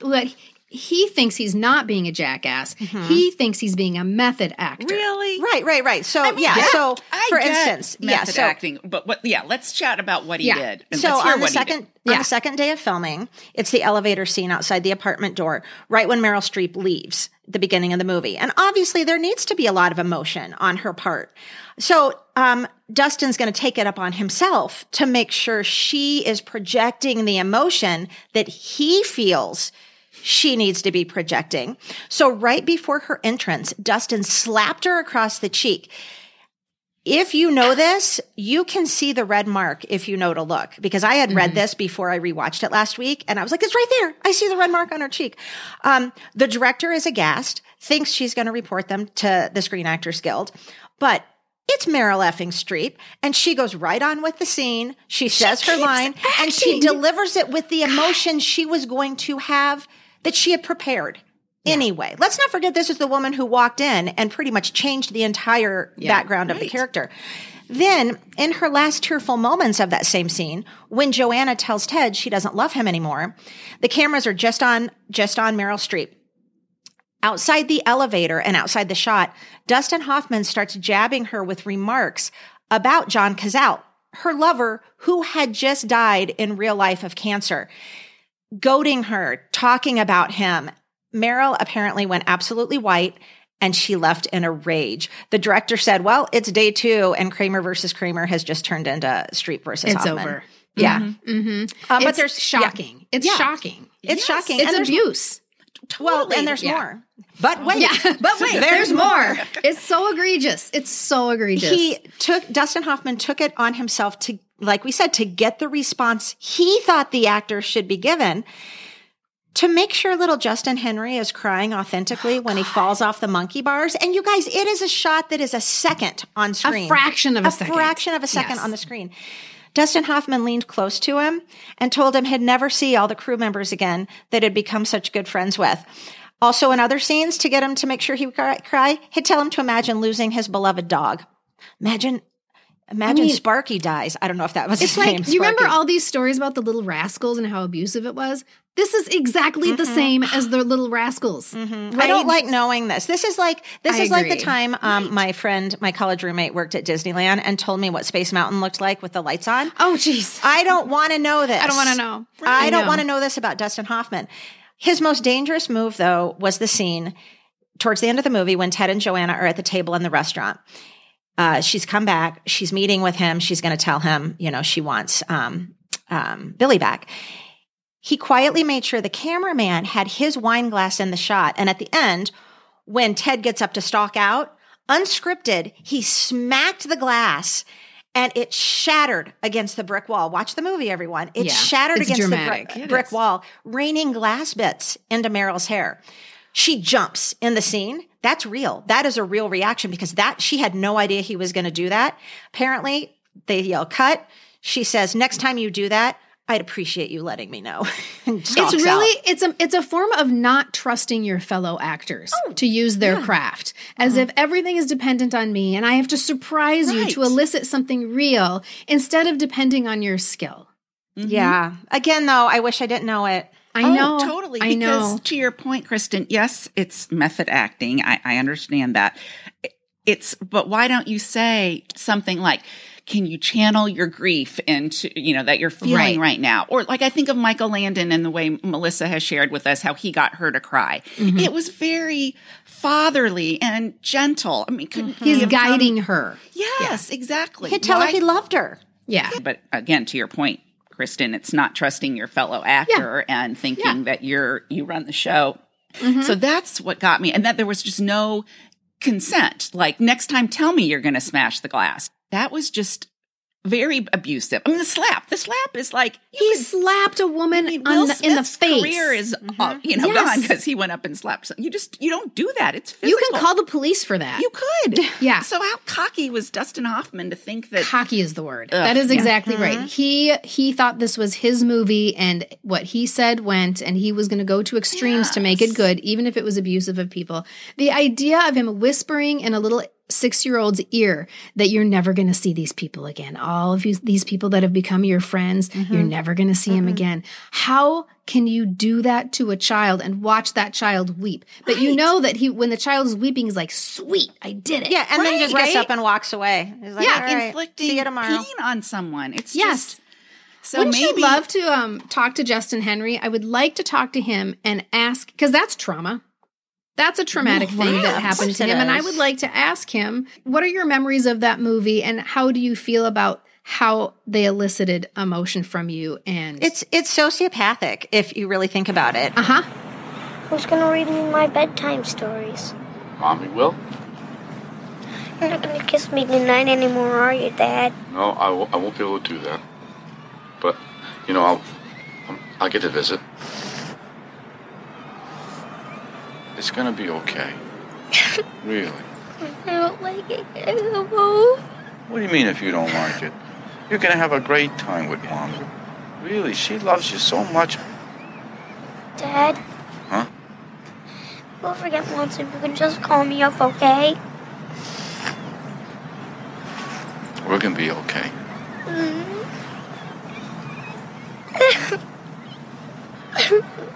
he thinks he's not being a jackass. Mm-hmm. He thinks he's being a method actor. Really? Right, right, right. So yeah, so I for get instance, yeah, so acting, but what? Yeah, let's chat about what he Yeah. did. So on the what he did. second on the second day of filming, it's the elevator scene outside the apartment door, right when Meryl Streep leaves the beginning of the movie. And obviously there needs to be a lot of emotion on her part. So um, Dustin's going to take it up on himself to make sure she is projecting the emotion that he feels she needs to be projecting. So right before her entrance, Dustin slapped her across the cheek. If you know this, you can see the red mark if you know to look because I had read this before I rewatched it last week and I was like, it's right there. I see the red mark on her cheek. Um, the director is aghast, thinks she's going to report them to the Screen Actors Guild, but it's Meryl effing Streep and she goes right on with the scene. She says her keeps line and she delivers it with the emotion she was going to have that she had prepared. Anyway, let's not forget this is the woman who walked in and pretty much changed the entire background of the character. Then, in her last tearful moments of that same scene, when Joanna tells Ted she doesn't love him anymore, the cameras are just on just on Meryl Streep. Outside the elevator and outside the shot, Dustin Hoffman starts jabbing her with remarks about John Cazale, her lover who had just died in real life of cancer goading her, talking about him. Meryl apparently went absolutely white and she left in a rage. The director said, Well, it's day two, and Kramer versus Kramer has just turned into Streep versus It's Hoffman. over. Yeah. Mm-hmm. Um, but there's yeah. shocking. It's Yeah. shocking. It's shocking. It's and there's- abuse. Well, and there's Yeah. more. But wait, Yeah, but wait, there's, more. It's so egregious. It's so egregious. He took Dustin Hoffman took it on himself to, like we said, to get the response he thought the actor should be given. To make sure little Justin Henry is crying authentically oh, when he falls off the monkey bars. And you guys, it is a shot that is a second on screen. A fraction of a a second. fraction of a second Yes. on the screen. Dustin Hoffman leaned close to him and told him he'd never see all the crew members again that had become such good friends with. Also, in other scenes, to get him to make sure he would cry he'd tell him to imagine losing his beloved dog. Imagine, imagine mean- Sparky dies. I don't know if that was It's like name. you remember all these stories about the little rascals and how abusive it was. This is exactly the same as the little rascals. Mm-hmm. I don't like knowing this. This is like this I is like the time um, my friend, my college roommate, worked at Disneyland and told me what Space Mountain looked like with the lights on. Oh, jeez. I don't want to know this. I don't want to know. I don't want to know this about Dustin Hoffman. His most dangerous move, though, was the scene towards the end of the movie when Ted and Joanna are at the table in the restaurant. Uh, she's come back. She's meeting with him. She's going to tell him, you know, she wants um, um, Billy back. He quietly made sure the cameraman had his wine glass in the shot. And at the end, when Ted gets up to stalk out, unscripted, he smacked the glass and it shattered against the brick wall. Watch the movie, everyone. It Yeah, shattered against dramatic. the brick, brick wall, raining glass bits into Meryl's hair. She jumps in the scene. That's real. That is a real reaction because that she had no idea he was going to do that. Apparently, they yell cut. She says, "Next time you do that, I'd appreciate you letting me know." And stalks It's out. really it's a it's a form of not trusting your fellow actors Oh, to use their craft as Uh-huh. if everything is dependent on me and I have to surprise you to elicit something real instead of depending on your skill. yeah. Again, though, I wish I didn't know it. I oh, know totally. I because know. to your point, Kristen, yes, it's method acting. I, I understand that. It's, but why don't you say something like, can you channel your grief into, you know, that you're feeling Right. right, now? Or like I think of Michael Landon and the way Melissa has shared with us how he got her to cry. Mm-hmm. It was very fatherly and gentle. I mean, he He's have come- guiding her. Yes, exactly. He could tell her he loved her. Yeah. but again, to your point, Kristen, it's not trusting your fellow actor and thinking Yeah. Mm-hmm. that you're you run the show. So that's what got me, and that there was just no consent. Like next time, tell me you're going to smash the glass. That was just very abusive. I mean, the slap. The slap is like He could- slapped a woman I mean, on Will the, in the Smith's face. Career is uh, you know Yes. gone because he went up and slapped. some- You just you don't do that. It's physical. you can call the police for that. You could. Yeah. So how cocky was Dustin Hoffman to think that? cocky is the word. that is yeah. exactly right. He he thought this was his movie and what he said went and he was going to go to extremes to make it good even if it was abusive of people. The idea of him whispering in a little 6-year-old's ear that you're never going to see these people again. All of you, these people that have become your friends, you're never going to see them again. How can you do that to a child and watch that child weep? But you know that he when the child is weeping he's like, "Sweet, I did it." Yeah, and then just gets Right? up and walks away. He's like, Yeah, all right, inflicting see you tomorrow. pain on someone. It's Yes. just so Wouldn't maybe you love to um, talk to Justin Henry? I would like to talk to him and ask because that's trauma. That's a traumatic thing yeah, that happened to him, and I would like to ask him what are your memories of that movie, and how do you feel about how they elicited emotion from you? And It's it's sociopathic if you really think about it. uh huh. Who's gonna read me my bedtime stories? Mommy will? You're not gonna kiss me goodnight anymore, are you, Dad? No, I w- I won't be able to do that. But, you know, I'll, I'm- I'll get to visit. It's gonna be okay. really. I don't like it anymore. What do you mean if you don't like it? You're gonna have a great time with mom. Really, she loves you so much. Dad? Huh? Don't forget once if you can just call me up, okay? We're gonna be okay. Mm-hmm.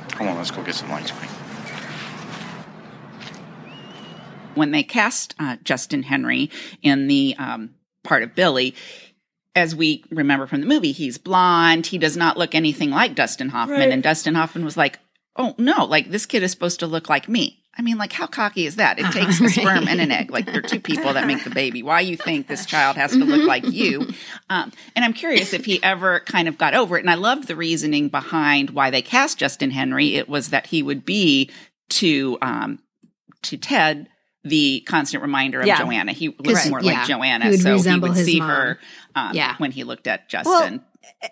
Come on, let's go get some ice cream. When they cast uh, Justin Henry in the um, part of Billy, as we remember from the movie, he's blonde. He does not look anything like Dustin Hoffman. And Dustin Hoffman was like, "Oh no, like this kid is supposed to look like me." I mean, like how cocky is that? It takes a sperm and an egg. Like they're two people that make the baby. Why you think this child has to look like you? Um, and I'm curious if he ever kind of got over it. And I loved the reasoning behind why they cast Justin Henry. It was that he would be to um, to Ted the constant reminder of Yeah. Joanna. He looks more Yeah. like Joanna, He so he would his see mom. her um, Yeah. when he looked at Justin.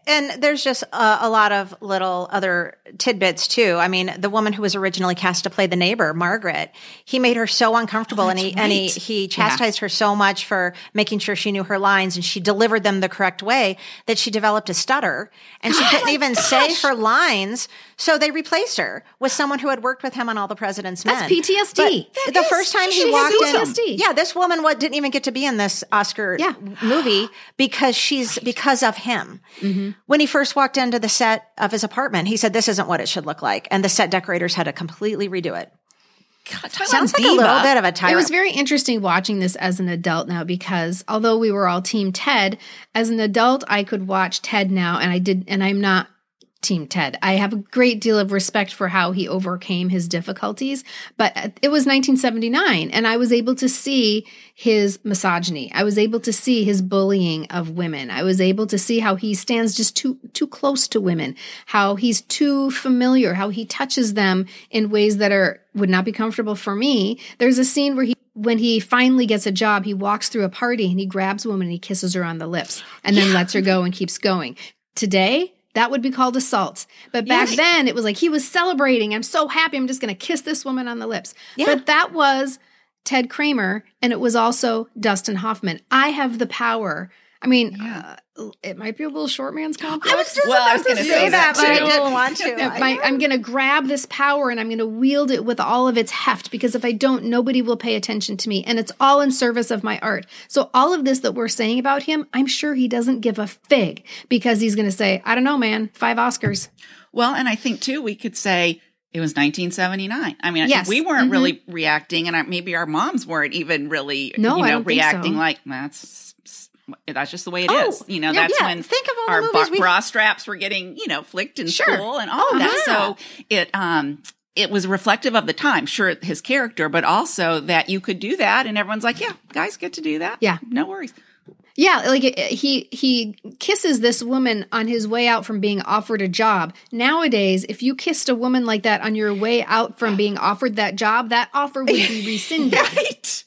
And there's just a, a lot of little other tidbits too. I mean, the woman who was originally cast to play the neighbor, Margaret, he made her so uncomfortable, and he and he he chastised her so much for making sure she knew her lines and she delivered them the correct way that she developed a stutter and she oh couldn't even say her lines. So they replaced her with someone who had worked with him on All the President's Men. That's PTSD. But the first time he walked in, PTSD. yeah, this woman what didn't even get to be in this Oscar Yeah. movie because she's because of him. Mm-hmm. When he first walked into the set of his apartment, he said, "This isn't what it should look like," and the set decorators had to completely redo it. God, Sounds like a little bit of a tyrant. It was very interesting watching this as an adult now because although we were all team Ted, as an adult I could watch Ted now and I did and I'm not team Ted. I have a great deal of respect for how he overcame his difficulties, but it was 1979 and I was able to see his misogyny. I was able to see his bullying of women. I was able to see how he stands just too too close to women, how he's too familiar, how he touches them in ways that are would not be comfortable for me. There's a scene where he when he finally gets a job, he walks through a party and he grabs a woman and he kisses her on the lips and then lets her go and keeps going. Today, that would be called assault. But back Yes. then, it was like he was celebrating. I'm so happy. I'm just going to kiss this woman on the lips. Yeah. But that was Ted Kramer and it was also Dustin Hoffman. I have the power. I mean, uh, it might be a little short man's complex. Well, I was going to say that but I didn't want to. My- I'm going to grab this power and I'm going to wield it with all of its heft because if I don't, nobody will pay attention to me. And it's all in service of my art. So, all of this that we're saying about him, I'm sure he doesn't give a fig because he's going to say, I don't know, man, five Oscars. Well, and I think too, we could say it was 1979. I mean, Yes. we weren't Mhm. really reacting, and I, maybe our moms weren't even really, No, you I know, don't so. reacting like that's That's just the way it is. Oh, You know, yeah, that's yeah. when Think of all the our movies bra, bra straps were getting, you know, flicked in Sure. school and all Oh, of that. yeah. So it, um, it was reflective of the time, sure, his character, but also that you could do that, and everyone's like, "Yeah, guys get to do that. Yeah. no worries." Yeah, like he he kisses this woman on his way out from being offered a job. Nowadays, if you kissed a woman like that on your way out from being offered that job, that offer would be rescinded. Right?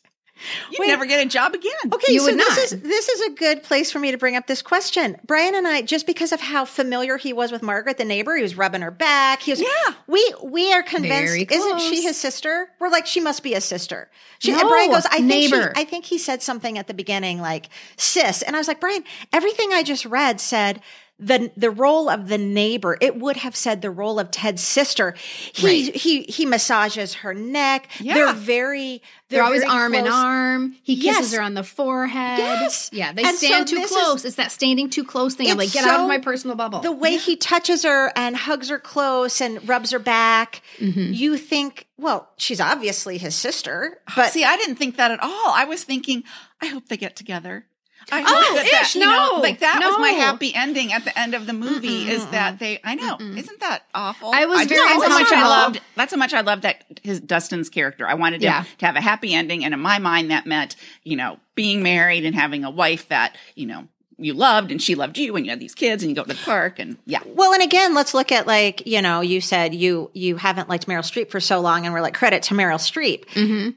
You'd never get a job again. Okay, You so would this is this is a good place for me to bring up this question. Brian and I, just because of how familiar he was with Margaret, the neighbor, he was rubbing her back. He was, Yeah. We we are convinced, isn't she his sister? We're like, she must be a sister. She, and Brian goes, I think neighbor. she, I think he said something at the beginning like sis, and I was like, Brian, everything I just read said. The, the role of the neighbor, it would have said the role of Ted's sister. He he he massages her neck. Yeah. They're very they're, They're always very arm in arm. He kisses Yes. her on the forehead. Yes. Yeah, they And so stand too this is- close. it's that standing too close thing. I'm like, get out of my personal bubble. The way he touches her and hugs her close and rubs her back, Mm-hmm. you think, well, she's obviously his sister, but See, I didn't think that at all. I was thinking, I hope they get together. I hope Oh, that, that ish, know, no, like that was my happy ending at the end of the movie. Is that they? I know, isn't that awful? I was just- very that's how much I loved. That's how much I loved that his Dustin's character. I wanted him Yeah. to have a happy ending, and in my mind, that meant you know being married and having a wife that you know you loved and she loved you, and you had these kids, and you go to the park, and yeah, well, and again, let's look at like, you know, you said you you haven't liked Meryl Streep for so long, and we're like, credit to Meryl Streep. Mm-hmm.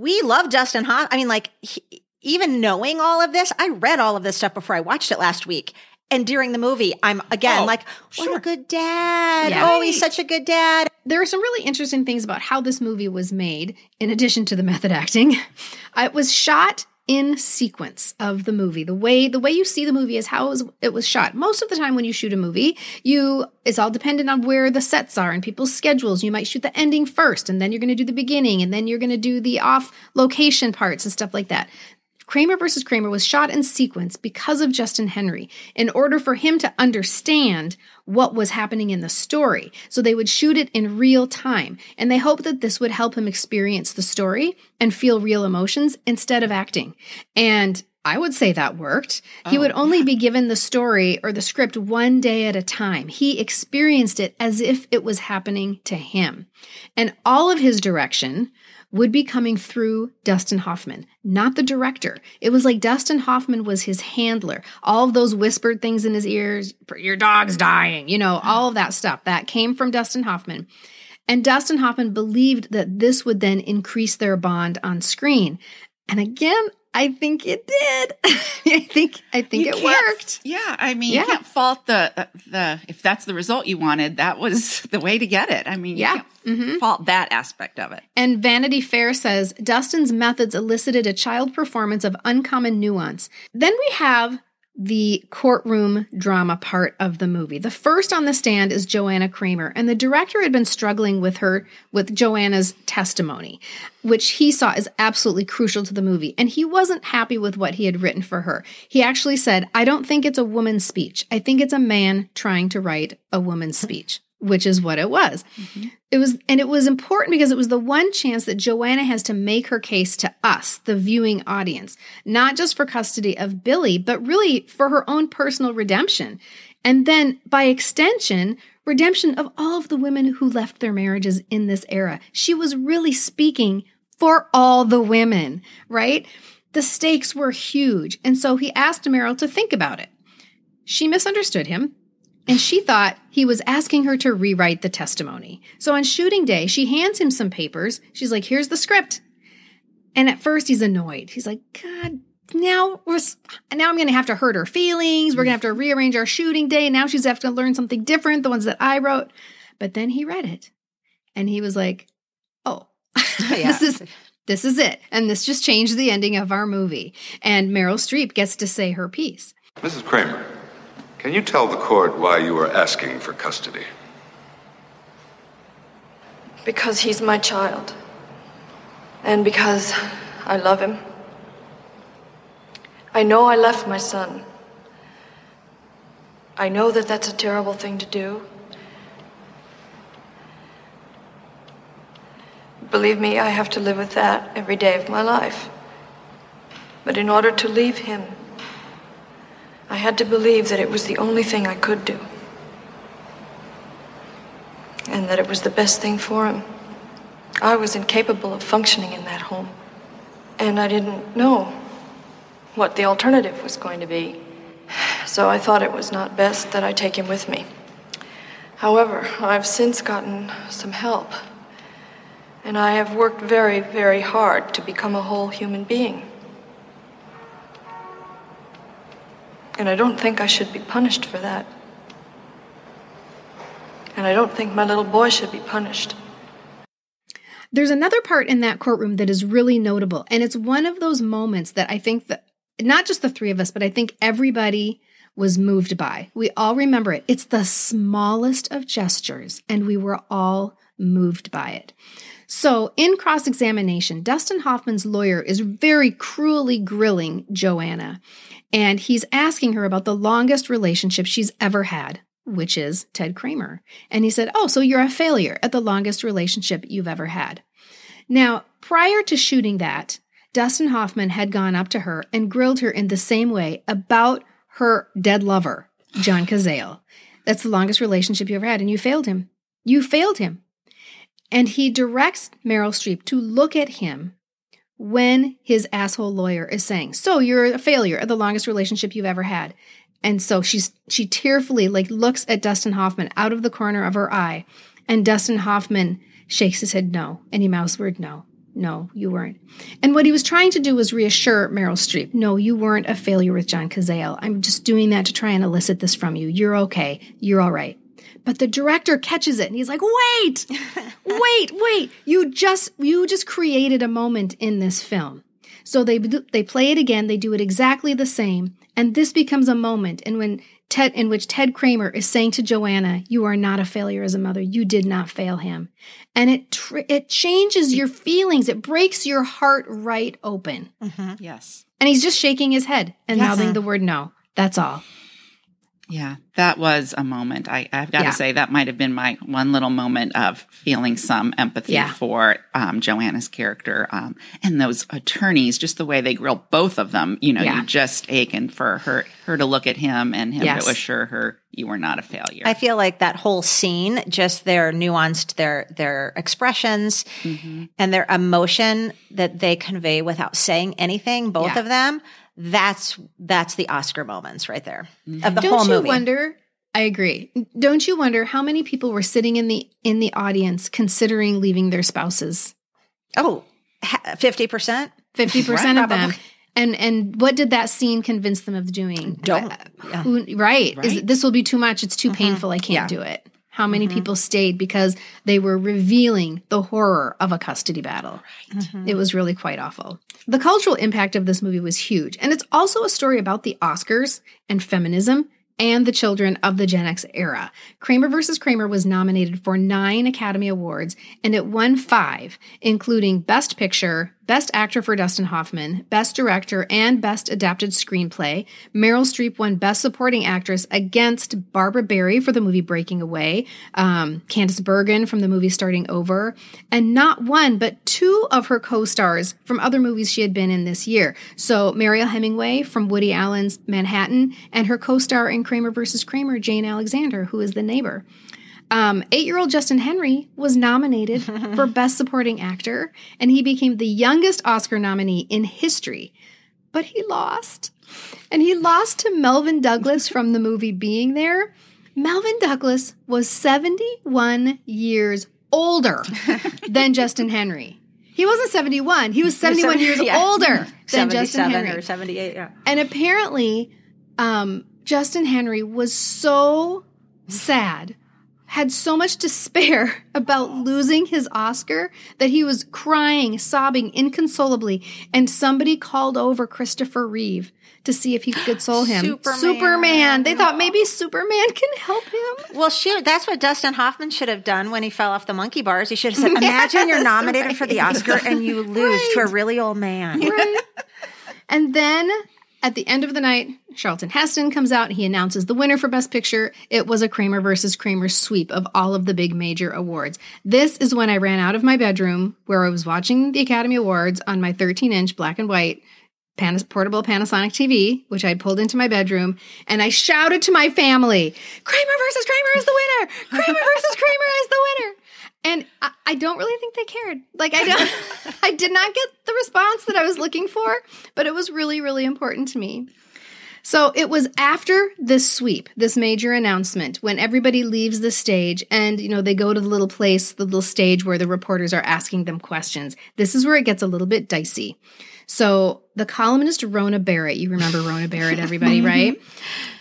We love Dustin Hoff. I mean, like, he, even knowing all of this, I read all of this stuff before I watched it last week. And during the movie, I'm again Oh, like, what sure. a good dad. Yeah. Oh, he's such a good dad. there are some really interesting things about how this movie was made, in addition to the method acting. Uh, It was shot in sequence of the movie. The way the way you see the movie is how it was, it was shot. Most of the time when you shoot a movie, you it's all dependent on where the sets are and people's schedules. You might shoot the ending first and then you're going to do the beginning and then you're going to do the off location parts and stuff like that. Kramer versus Kramer was shot in sequence because of Justin Henry in order for him to understand what was happening in the story. So they would shoot it in real time. And they hoped that this would help him experience the story and feel real emotions instead of acting. And I would say that worked. He oh, would only be given the story or the script one day at a time. He experienced it as if it was happening to him. And all of his direction would be coming through Dustin Hoffman, not the director. It was like Dustin Hoffman was his handler. All of those whispered things in his ears, your dog's dying, you know, all of that stuff that came from Dustin Hoffman. And Dustin Hoffman believed that this would then increase their bond on screen. And again, I think it did. I think I think You it worked. Yeah, I mean, Yeah. you can't fault the the if that's the result you wanted. That was the way to get it. I mean, you Yeah. Mm-hmm. fault that aspect of it. And Vanity Fair says Dustin's methods elicited a child performance of uncommon nuance. Then we have the courtroom drama part of the movie. The first on the stand is Joanna Kramer, and the director had been struggling with her with Joanna's testimony, which he saw as absolutely crucial to the movie. And he wasn't happy with what he had written for her. He actually said, I don't think it's a woman's speech. I think it's a man trying to write a woman's speech, which is what it was. Mm-hmm. It was, and it was important because it was the one chance that Joanna has to make her case to us, the viewing audience, not just for custody of Billy, but really for her own personal redemption. And then by extension, redemption of all of the women who left their marriages in this era. She was really speaking for all the women, right? The stakes were huge. And so he asked Meryl to think about it. She misunderstood him and she thought he was asking her to rewrite the testimony. So on shooting day, she hands him some papers. She's like, here's the script. And at first he's annoyed. He's like, God, now we're now I'm going to have to hurt her feelings. We're going to have to rearrange our shooting day. Now she's have to learn something different, the ones that I wrote. But then he read it and he was like, oh, this is this is it. And this just changed the ending of our movie. And Meryl Streep gets to say her piece. Mrs. Kramer, can you tell the court why you are asking for custody? Because he's my child. And because I love him. I know I left my son. I know that that's a terrible thing to do. Believe me, I have to live with that every day of my life. But in order to leave him, I had to believe that it was the only thing I could do. And that it was the best thing for him. I was incapable of functioning in that home. And I didn't know what the alternative was going to be. So I thought it was not best that I take him with me. However, I've since gotten some help. And I have worked very, very hard to become a whole human being. And I don't think I should be punished for that. And I don't think my little boy should be punished. There's another part in that courtroom that is really notable. And it's one of those moments that I think that not just the three of us, but I think everybody was moved by. We all remember it. It's the smallest of gestures, and we were all moved by it. So, in cross examination, Dustin Hoffman's lawyer is very cruelly grilling Joanna, and he's asking her about the longest relationship she's ever had, which is Ted Kramer. And he said, Oh, so you're a failure at the longest relationship you've ever had. Now, prior to shooting that, Dustin Hoffman had gone up to her and grilled her in the same way about her dead lover, John Cazale. That's the longest relationship you ever had, and you failed him. You failed him. And he directs Meryl Streep to look at him when his asshole lawyer is saying, "So you're a failure at the longest relationship you've ever had." And so she's she tearfully like looks at Dustin Hoffman out of the corner of her eye, and Dustin Hoffman shakes his head no, and he mouths word no. No, you weren't. And what he was trying to do was reassure Meryl Streep. No, you weren't a failure with John Cazale. I'm just doing that to try and elicit this from you. You're okay. You're all right. But the director catches it and he's like, "Wait. wait, wait. You just you just created a moment in this film." So they they play it again, they do it exactly the same, and this becomes a moment in when Ted in which Ted Kramer is saying to Joanna, "You are not a failure as a mother. You did not fail him." And it tr- it changes your feelings. It breaks your heart right open. Mm-hmm. Yes. And he's just shaking his head and Yes. mouthing the word no. That's all. Yeah, that was a moment. I, I've got Yeah. to say that might have been my one little moment of feeling some empathy Yeah. for um, Joanna's character um, and those attorneys. Just the way they grill both of them. You know, Yeah. you just aching for her her to look at him and him Yes. to assure her you were not a failure. I feel like that whole scene, just their nuanced, their their expressions Mm-hmm. and their emotion that they convey without saying anything, both of them, that's that's the Oscar moments right there of the Don't whole you movie. wonder? I agree. Don't you wonder how many people were sitting in the in the audience considering leaving their spouses? oh, fifty percent. Fifty percent of them. And and what did that scene convince them of doing? Don't. Uh, Yeah. Who, right. Is Right. this will be too much. It's too painful. I can't do it. How many mm-hmm. people stayed because they were revealing the horror of a custody battle? Right, mm-hmm. It was really quite awful. The cultural impact of this movie was huge, and it's also a story about the Oscars and feminism and the children of the Gen X era. Kramer versus Kramer was nominated for nine Academy Awards, and it won five, including Best Picture, Best Actor for Dustin Hoffman, Best Director, and Best Adapted Screenplay. Meryl Streep won Best Supporting Actress against Barbara Barrie for the movie Breaking Away, um, Candice Bergen from the movie Starting Over, and not one, but two of her co stars from other movies she had been in this year. So, Mariel Hemingway from Woody Allen's Manhattan, and her co star in Kramer vs. Kramer, Jane Alexander, who is the neighbor. Um, Eight year old Justin Henry was nominated for Best Supporting Actor, and he became the youngest Oscar nominee in history. But he lost. And he lost to Melvyn Douglas from the movie Being There. Melvyn Douglas was 71 years older than Justin Henry. He wasn't 71, he was 71 years Yeah. older than Justin Henry. or 78, yeah. And apparently, um, Justin Henry was so sad, had so much despair about losing his Oscar that he was crying, sobbing inconsolably. And somebody called over Christopher Reeve to see if he could console him. Superman. Superman. They thought maybe Superman can help him. Well, shoot, that's what Dustin Hoffman should have done when he fell off the monkey bars. He should have said, Imagine you're Yes, nominated for the. Oscar and you lose to a really old man. Right. and then at the end of the night, Charlton Heston comes out. He announces the winner for Best Picture. It was a Kramer versus Kramer sweep of all of the big major awards. This is when I ran out of my bedroom where I was watching the Academy Awards on my 13 inch black and white portable Panasonic TV, which I pulled into my bedroom, and I shouted to my family, Kramer versus Kramer is the winner! Kramer versus Kramer is the winner! And I, I don't really think they cared. Like I don't I did not get the response that I was looking for, but it was really, really important to me. So it was after this sweep, this major announcement, when everybody leaves the stage and, you know, they go to the little place, the little stage where the reporters are asking them questions. This is where it gets a little bit dicey. So the columnist Rona Barrett, you remember Rona Barrett, everybody, mm-hmm. right?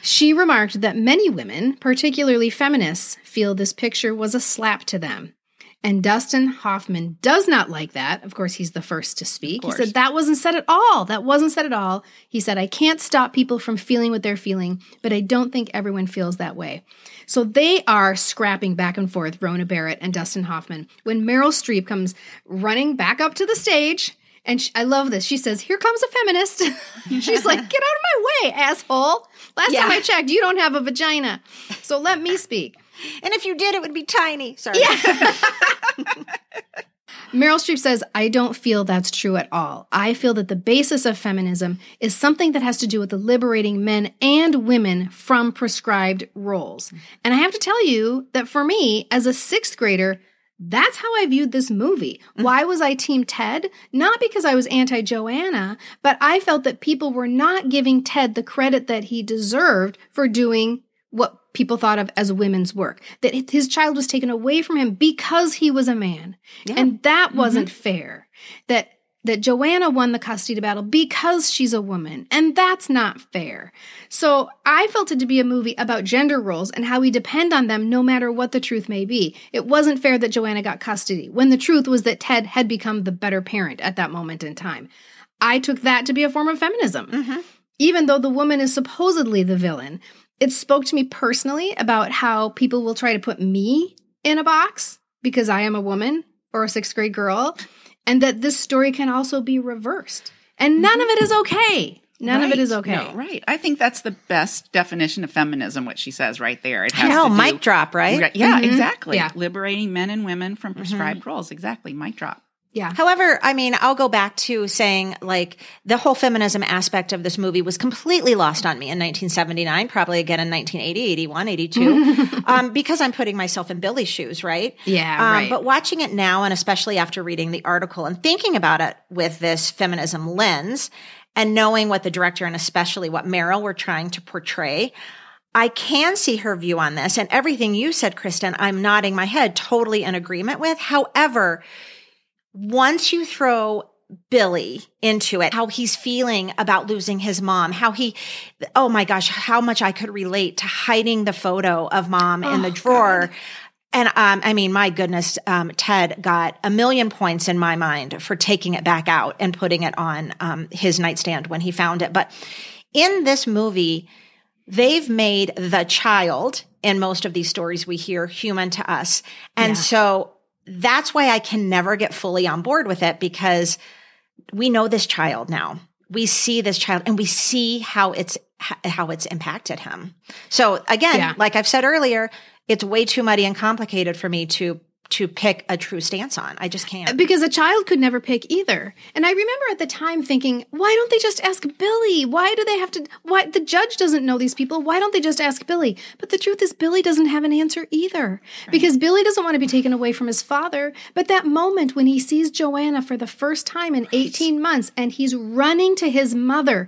She remarked that many women, particularly feminists, feel this picture was a slap to them. And Dustin Hoffman does not like that. Of course, he's the first to speak. He said, That wasn't said at all. That wasn't said at all. He said, I can't stop people from feeling what they're feeling, but I don't think everyone feels that way. So they are scrapping back and forth, Rona Barrett and Dustin Hoffman, when Meryl Streep comes running back up to the stage. And sh I love this. She says, Here comes a feminist. She's like, Get out of my way, asshole. Last time I checked, you don't have a vagina. So let me speak. And if you did, it would be tiny. Sorry. Meryl Streep says, I don't feel that's true at all. I feel that the basis of feminism is something that has to do with liberating men and women from prescribed roles. And I have to tell you that for me, as a sixth grader, that's how I viewed this movie. Mm. Why was I Team Ted? Not because I was anti Joanna, but I felt that people were not giving Ted the credit that he deserved for doing what people thought of as women's work. That his child was taken away from him because he was a man. And that mm-hmm. wasn't fair. That that Joanna won the custody battle because she's a woman, and that's not fair. So I felt it to be a movie about gender roles and how we depend on them no matter what the truth may be. It wasn't fair that Joanna got custody when the truth was that Ted had become the better parent at that moment in time. I took that to be a form of feminism. Mm-hmm. Even though the woman is supposedly the villain, it spoke to me personally about how people will try to put me in a box because I am a woman or a sixth grade girl, and that this story can also be reversed. And none of it is okay. None of it is okay. No, right. I think that's the best definition of feminism, what she says right there. It I has know, to do- mic drop, right? Right, Yeah, mm-hmm. exactly. Yeah. Liberating men and women from mm-hmm. prescribed roles. Exactly. Mic drop. Yeah. However, I mean, I'll go back to saying like the whole feminism aspect of this movie was completely lost on me in 1979, probably again in 1980, 81, 82, um, because I'm putting myself in Billy's shoes, right? Yeah, Um, right. But watching it now, and especially after reading the article and thinking about it with this feminism lens and knowing what the director and especially what Meryl were trying to portray, I can see her view on this and everything you said, Kristen, I'm nodding my head totally in agreement with. However, once you throw Billy into it, how he's feeling about losing his mom, how he, oh my gosh, how much I could relate to hiding the photo of mom in the drawer. And um, I mean, my goodness, um, Ted got a million points in my mind for taking it back out and putting it on um, his nightstand when he found it. But in this movie, they've made the child in most of these stories we hear human to us. And so that's why I can never get fully on board with it because we know this child now. We see this child and we see how it's how it's impacted him. So again, Yeah. like I've said earlier, it's way too muddy and complicated for me to to pick a true stance on. I just can't. Because a child could never pick either. And I remember at the time thinking, why don't they just ask Billy? Why do they have to? Why the judge doesn't know these people? Why don't they just ask Billy? But the truth is, Billy doesn't have an answer either. Because Billy doesn't want to be taken away from his father. But that moment when he sees Joanna for the first time in 18 months and he's running to his mother,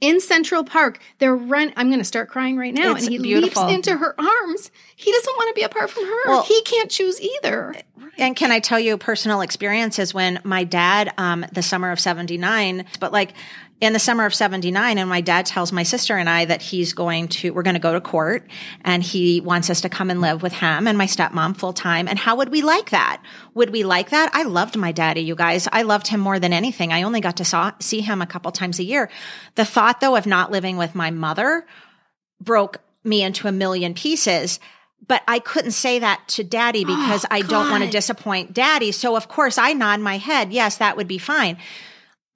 in Central Park, they're run. I'm going to start crying right now, It's and he beautiful. leaps into her arms. He doesn't want to be apart from her. Well- he can't choose either. And can I tell you personal experiences when my dad, um, the summer of 79, but like in the summer of 79, and my dad tells my sister and I that he's going to, we're going to go to court and he wants us to come and live with him and my stepmom full time. And how would we like that? Would we like that? I loved my daddy, you guys. I loved him more than anything. I only got to saw, see him a couple times a year. The thought though of not living with my mother broke me into a million pieces. But I couldn't say that to daddy oh, because I don't want to disappoint daddy. So of course I nod my head. Yes, that would be fine.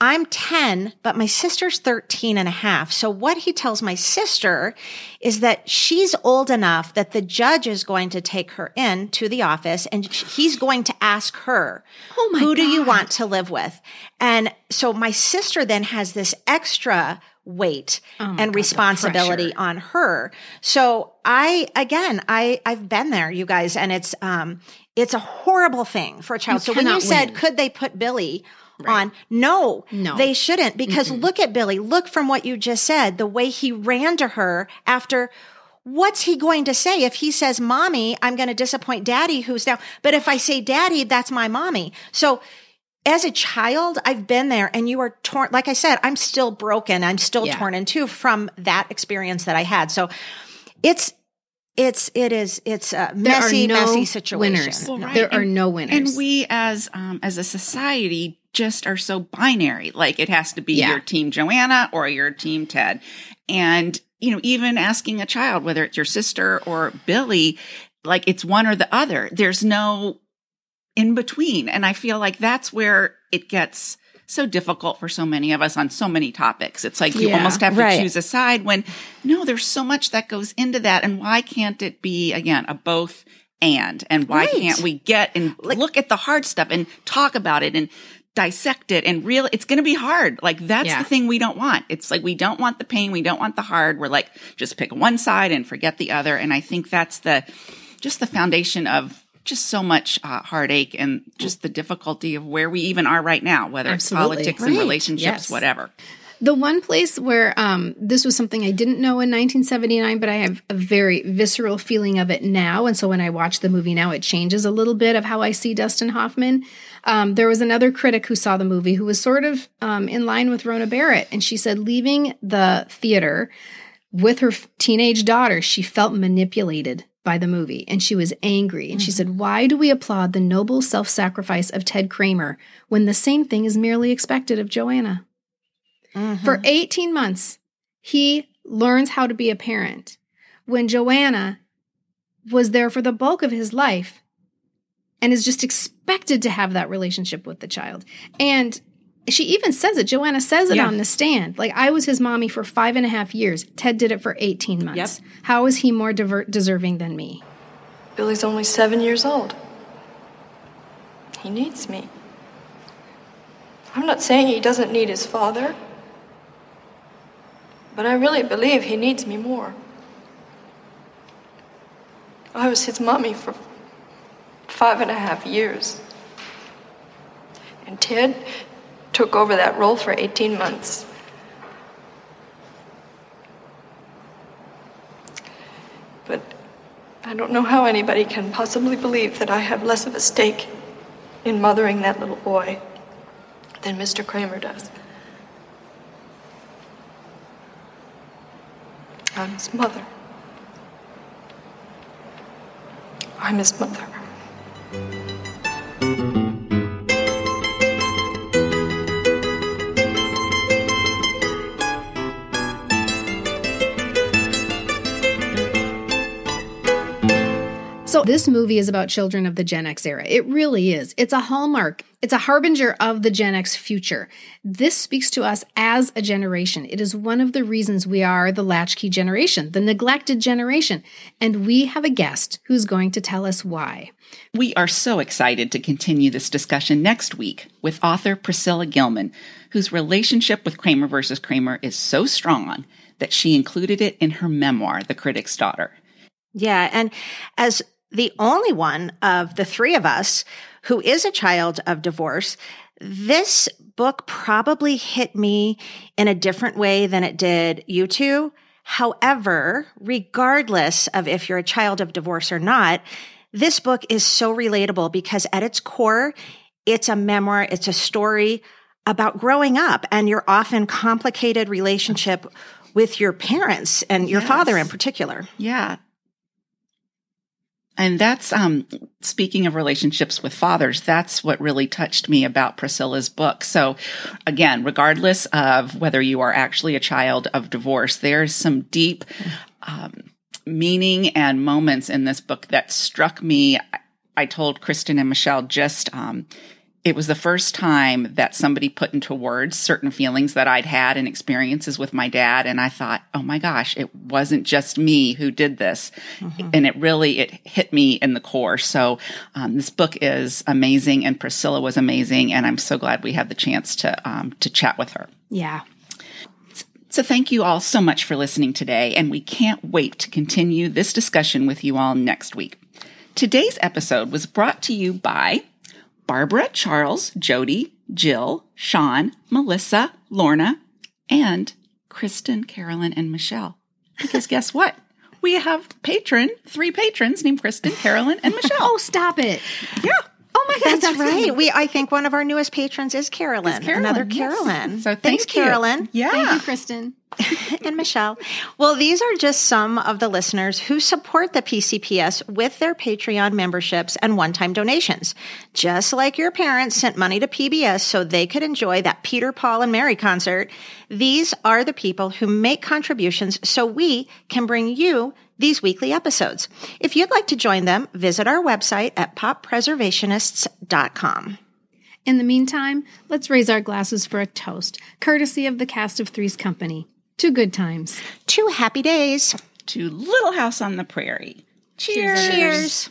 I'm 10, but my sister's 13 and a half. So what he tells my sister is that she's old enough that the judge is going to take her in to the office and he's going to ask her, Oh who do you want to live with? And so my sister then has this extra weight Oh and God, responsibility on her. So I, again, I, I've been there, you guys, and it's, um, it's a horrible thing for a child. You so when you cannot said, win. could they put Billy on? No, No. they shouldn't because look at Billy. Look from what you just said, the way he ran to her after. What's he going to say if he says, mommy, I'm going to disappoint daddy who's now, but if I say daddy, that's my mommy. So as a child, I've been there and you are torn. Like I said, I'm still broken. I'm still Yeah. torn in two from that experience that I had. So it's, it's, it is, it's a There messy, are no messy situation. winners. Well, right. There are no winners. And we as um as a society just are so binary. Like it has to be Yeah. your team Joanna or your team Ted. And you know, even asking a child whether it's your sister or Billy, like it's one or the other. There's no in between. And I feel like that's where it gets so difficult for so many of us on so many topics. It's like you Yeah, almost have to right. choose a side when no, there's so much that goes into that. And why can't it be again a both and? And why Right. can't we get and look at the hard stuff and talk about it and dissect it and real it's going to be hard like that's Yeah. the thing we don't want it's like we don't want the pain we don't want the hard we're like just pick one side and forget the other and i think that's the just the foundation of just so much uh, heartache and just the difficulty of where we even are right now whether Absolutely. it's politics and relationships Yes. whatever The one place where um, this was something I didn't know in 1979, but I have a very visceral feeling of it now. And so when I watch the movie now, it changes a little bit of how I see Dustin Hoffman. Um, there was another critic who saw the movie who was sort of um, in line with Rona Barrett. And she said, leaving the theater with her teenage daughter, she felt manipulated by the movie and she was angry. And she mm-hmm. said, Why do we applaud the noble self sacrifice of Ted Kramer when the same thing is merely expected of Joanna? Mm-hmm. For 18 months, he learns how to be a parent. When Joanna was there for the bulk of his life and is just expected to have that relationship with the child. And she even says it. Joanna says it Yeah. on the stand. Like, I was his mommy for five and a half years. Ted did it for 18 months. How is he more diver- deserving than me? Billy's only seven years old. He needs me. I'm not saying he doesn't need his father, but I really believe he needs me more. I was his mommy for five and a half years. And Ted took over that role for 18 months. But I don't know how anybody can possibly believe that I have less of a stake in mothering that little boy than Mr. Kramer does. I'm his mother. I'm his mother. This movie is about children of the Gen X era. It really is. It's a hallmark, it's a harbinger of the Gen X future. This speaks to us as a generation. It is one of the reasons we are the latchkey generation, the neglected generation. And we have a guest who's going to tell us why. We are so excited to continue this discussion next week with author Priscilla Gilman, whose relationship with Kramer versus Kramer is so strong that she included it in her memoir, The Critic's Daughter. Yeah. And as the only one of the three of us who is a child of divorce, this book probably hit me in a different way than it did you two. However, regardless of if you're a child of divorce or not, this book is so relatable because at its core, it's a memoir, it's a story about growing up and your often complicated relationship with your parents and your father in particular. Yeah. And that's um speaking of relationships with fathers, that's what really touched me about Priscilla's book. So again, regardless of whether you are actually a child of divorce, there's some deep um, meaning and moments in this book that struck me. I- told Kristen and Michelle just um it was the first time that somebody put into words certain feelings that I'd had and experiences with my dad. And I thought, oh my gosh, it wasn't just me who did this. Mm-hmm. And it really, it hit me in the core. So um, this book is amazing and Priscilla was amazing. And I'm so glad we had the chance to, um, to chat with her. Yeah. So thank you all so much for listening today. And we can't wait to continue this discussion with you all next week. Today's episode was brought to you by Barbara, Charles, Jody, Jill, Sean, Melissa, Lorna, and Kristen, Carolyn, and Michelle. Because guess what? We have patron, three patrons named Kristen, Carolyn, and Michelle. oh, stop it. Yeah. Oh my God, that's, that's right. We I think one of our newest patrons is Carolyn. Carolyn another yes. Carolyn. So thanks, thank you. Carolyn. Yeah. Thank you, Kristen. and Michelle. Well, these are just some of the listeners who support the PCPS with their Patreon memberships and one time donations. Just like your parents sent money to PBS so they could enjoy that Peter, Paul, and Mary concert, these are the people who make contributions so we can bring you these weekly episodes. If you'd like to join them, visit our website at poppreservationists.com. In the meantime, let's raise our glasses for a toast, courtesy of the cast of Three's Company. To good times. To happy days. To Little House on the Prairie. Cheers. Cheers.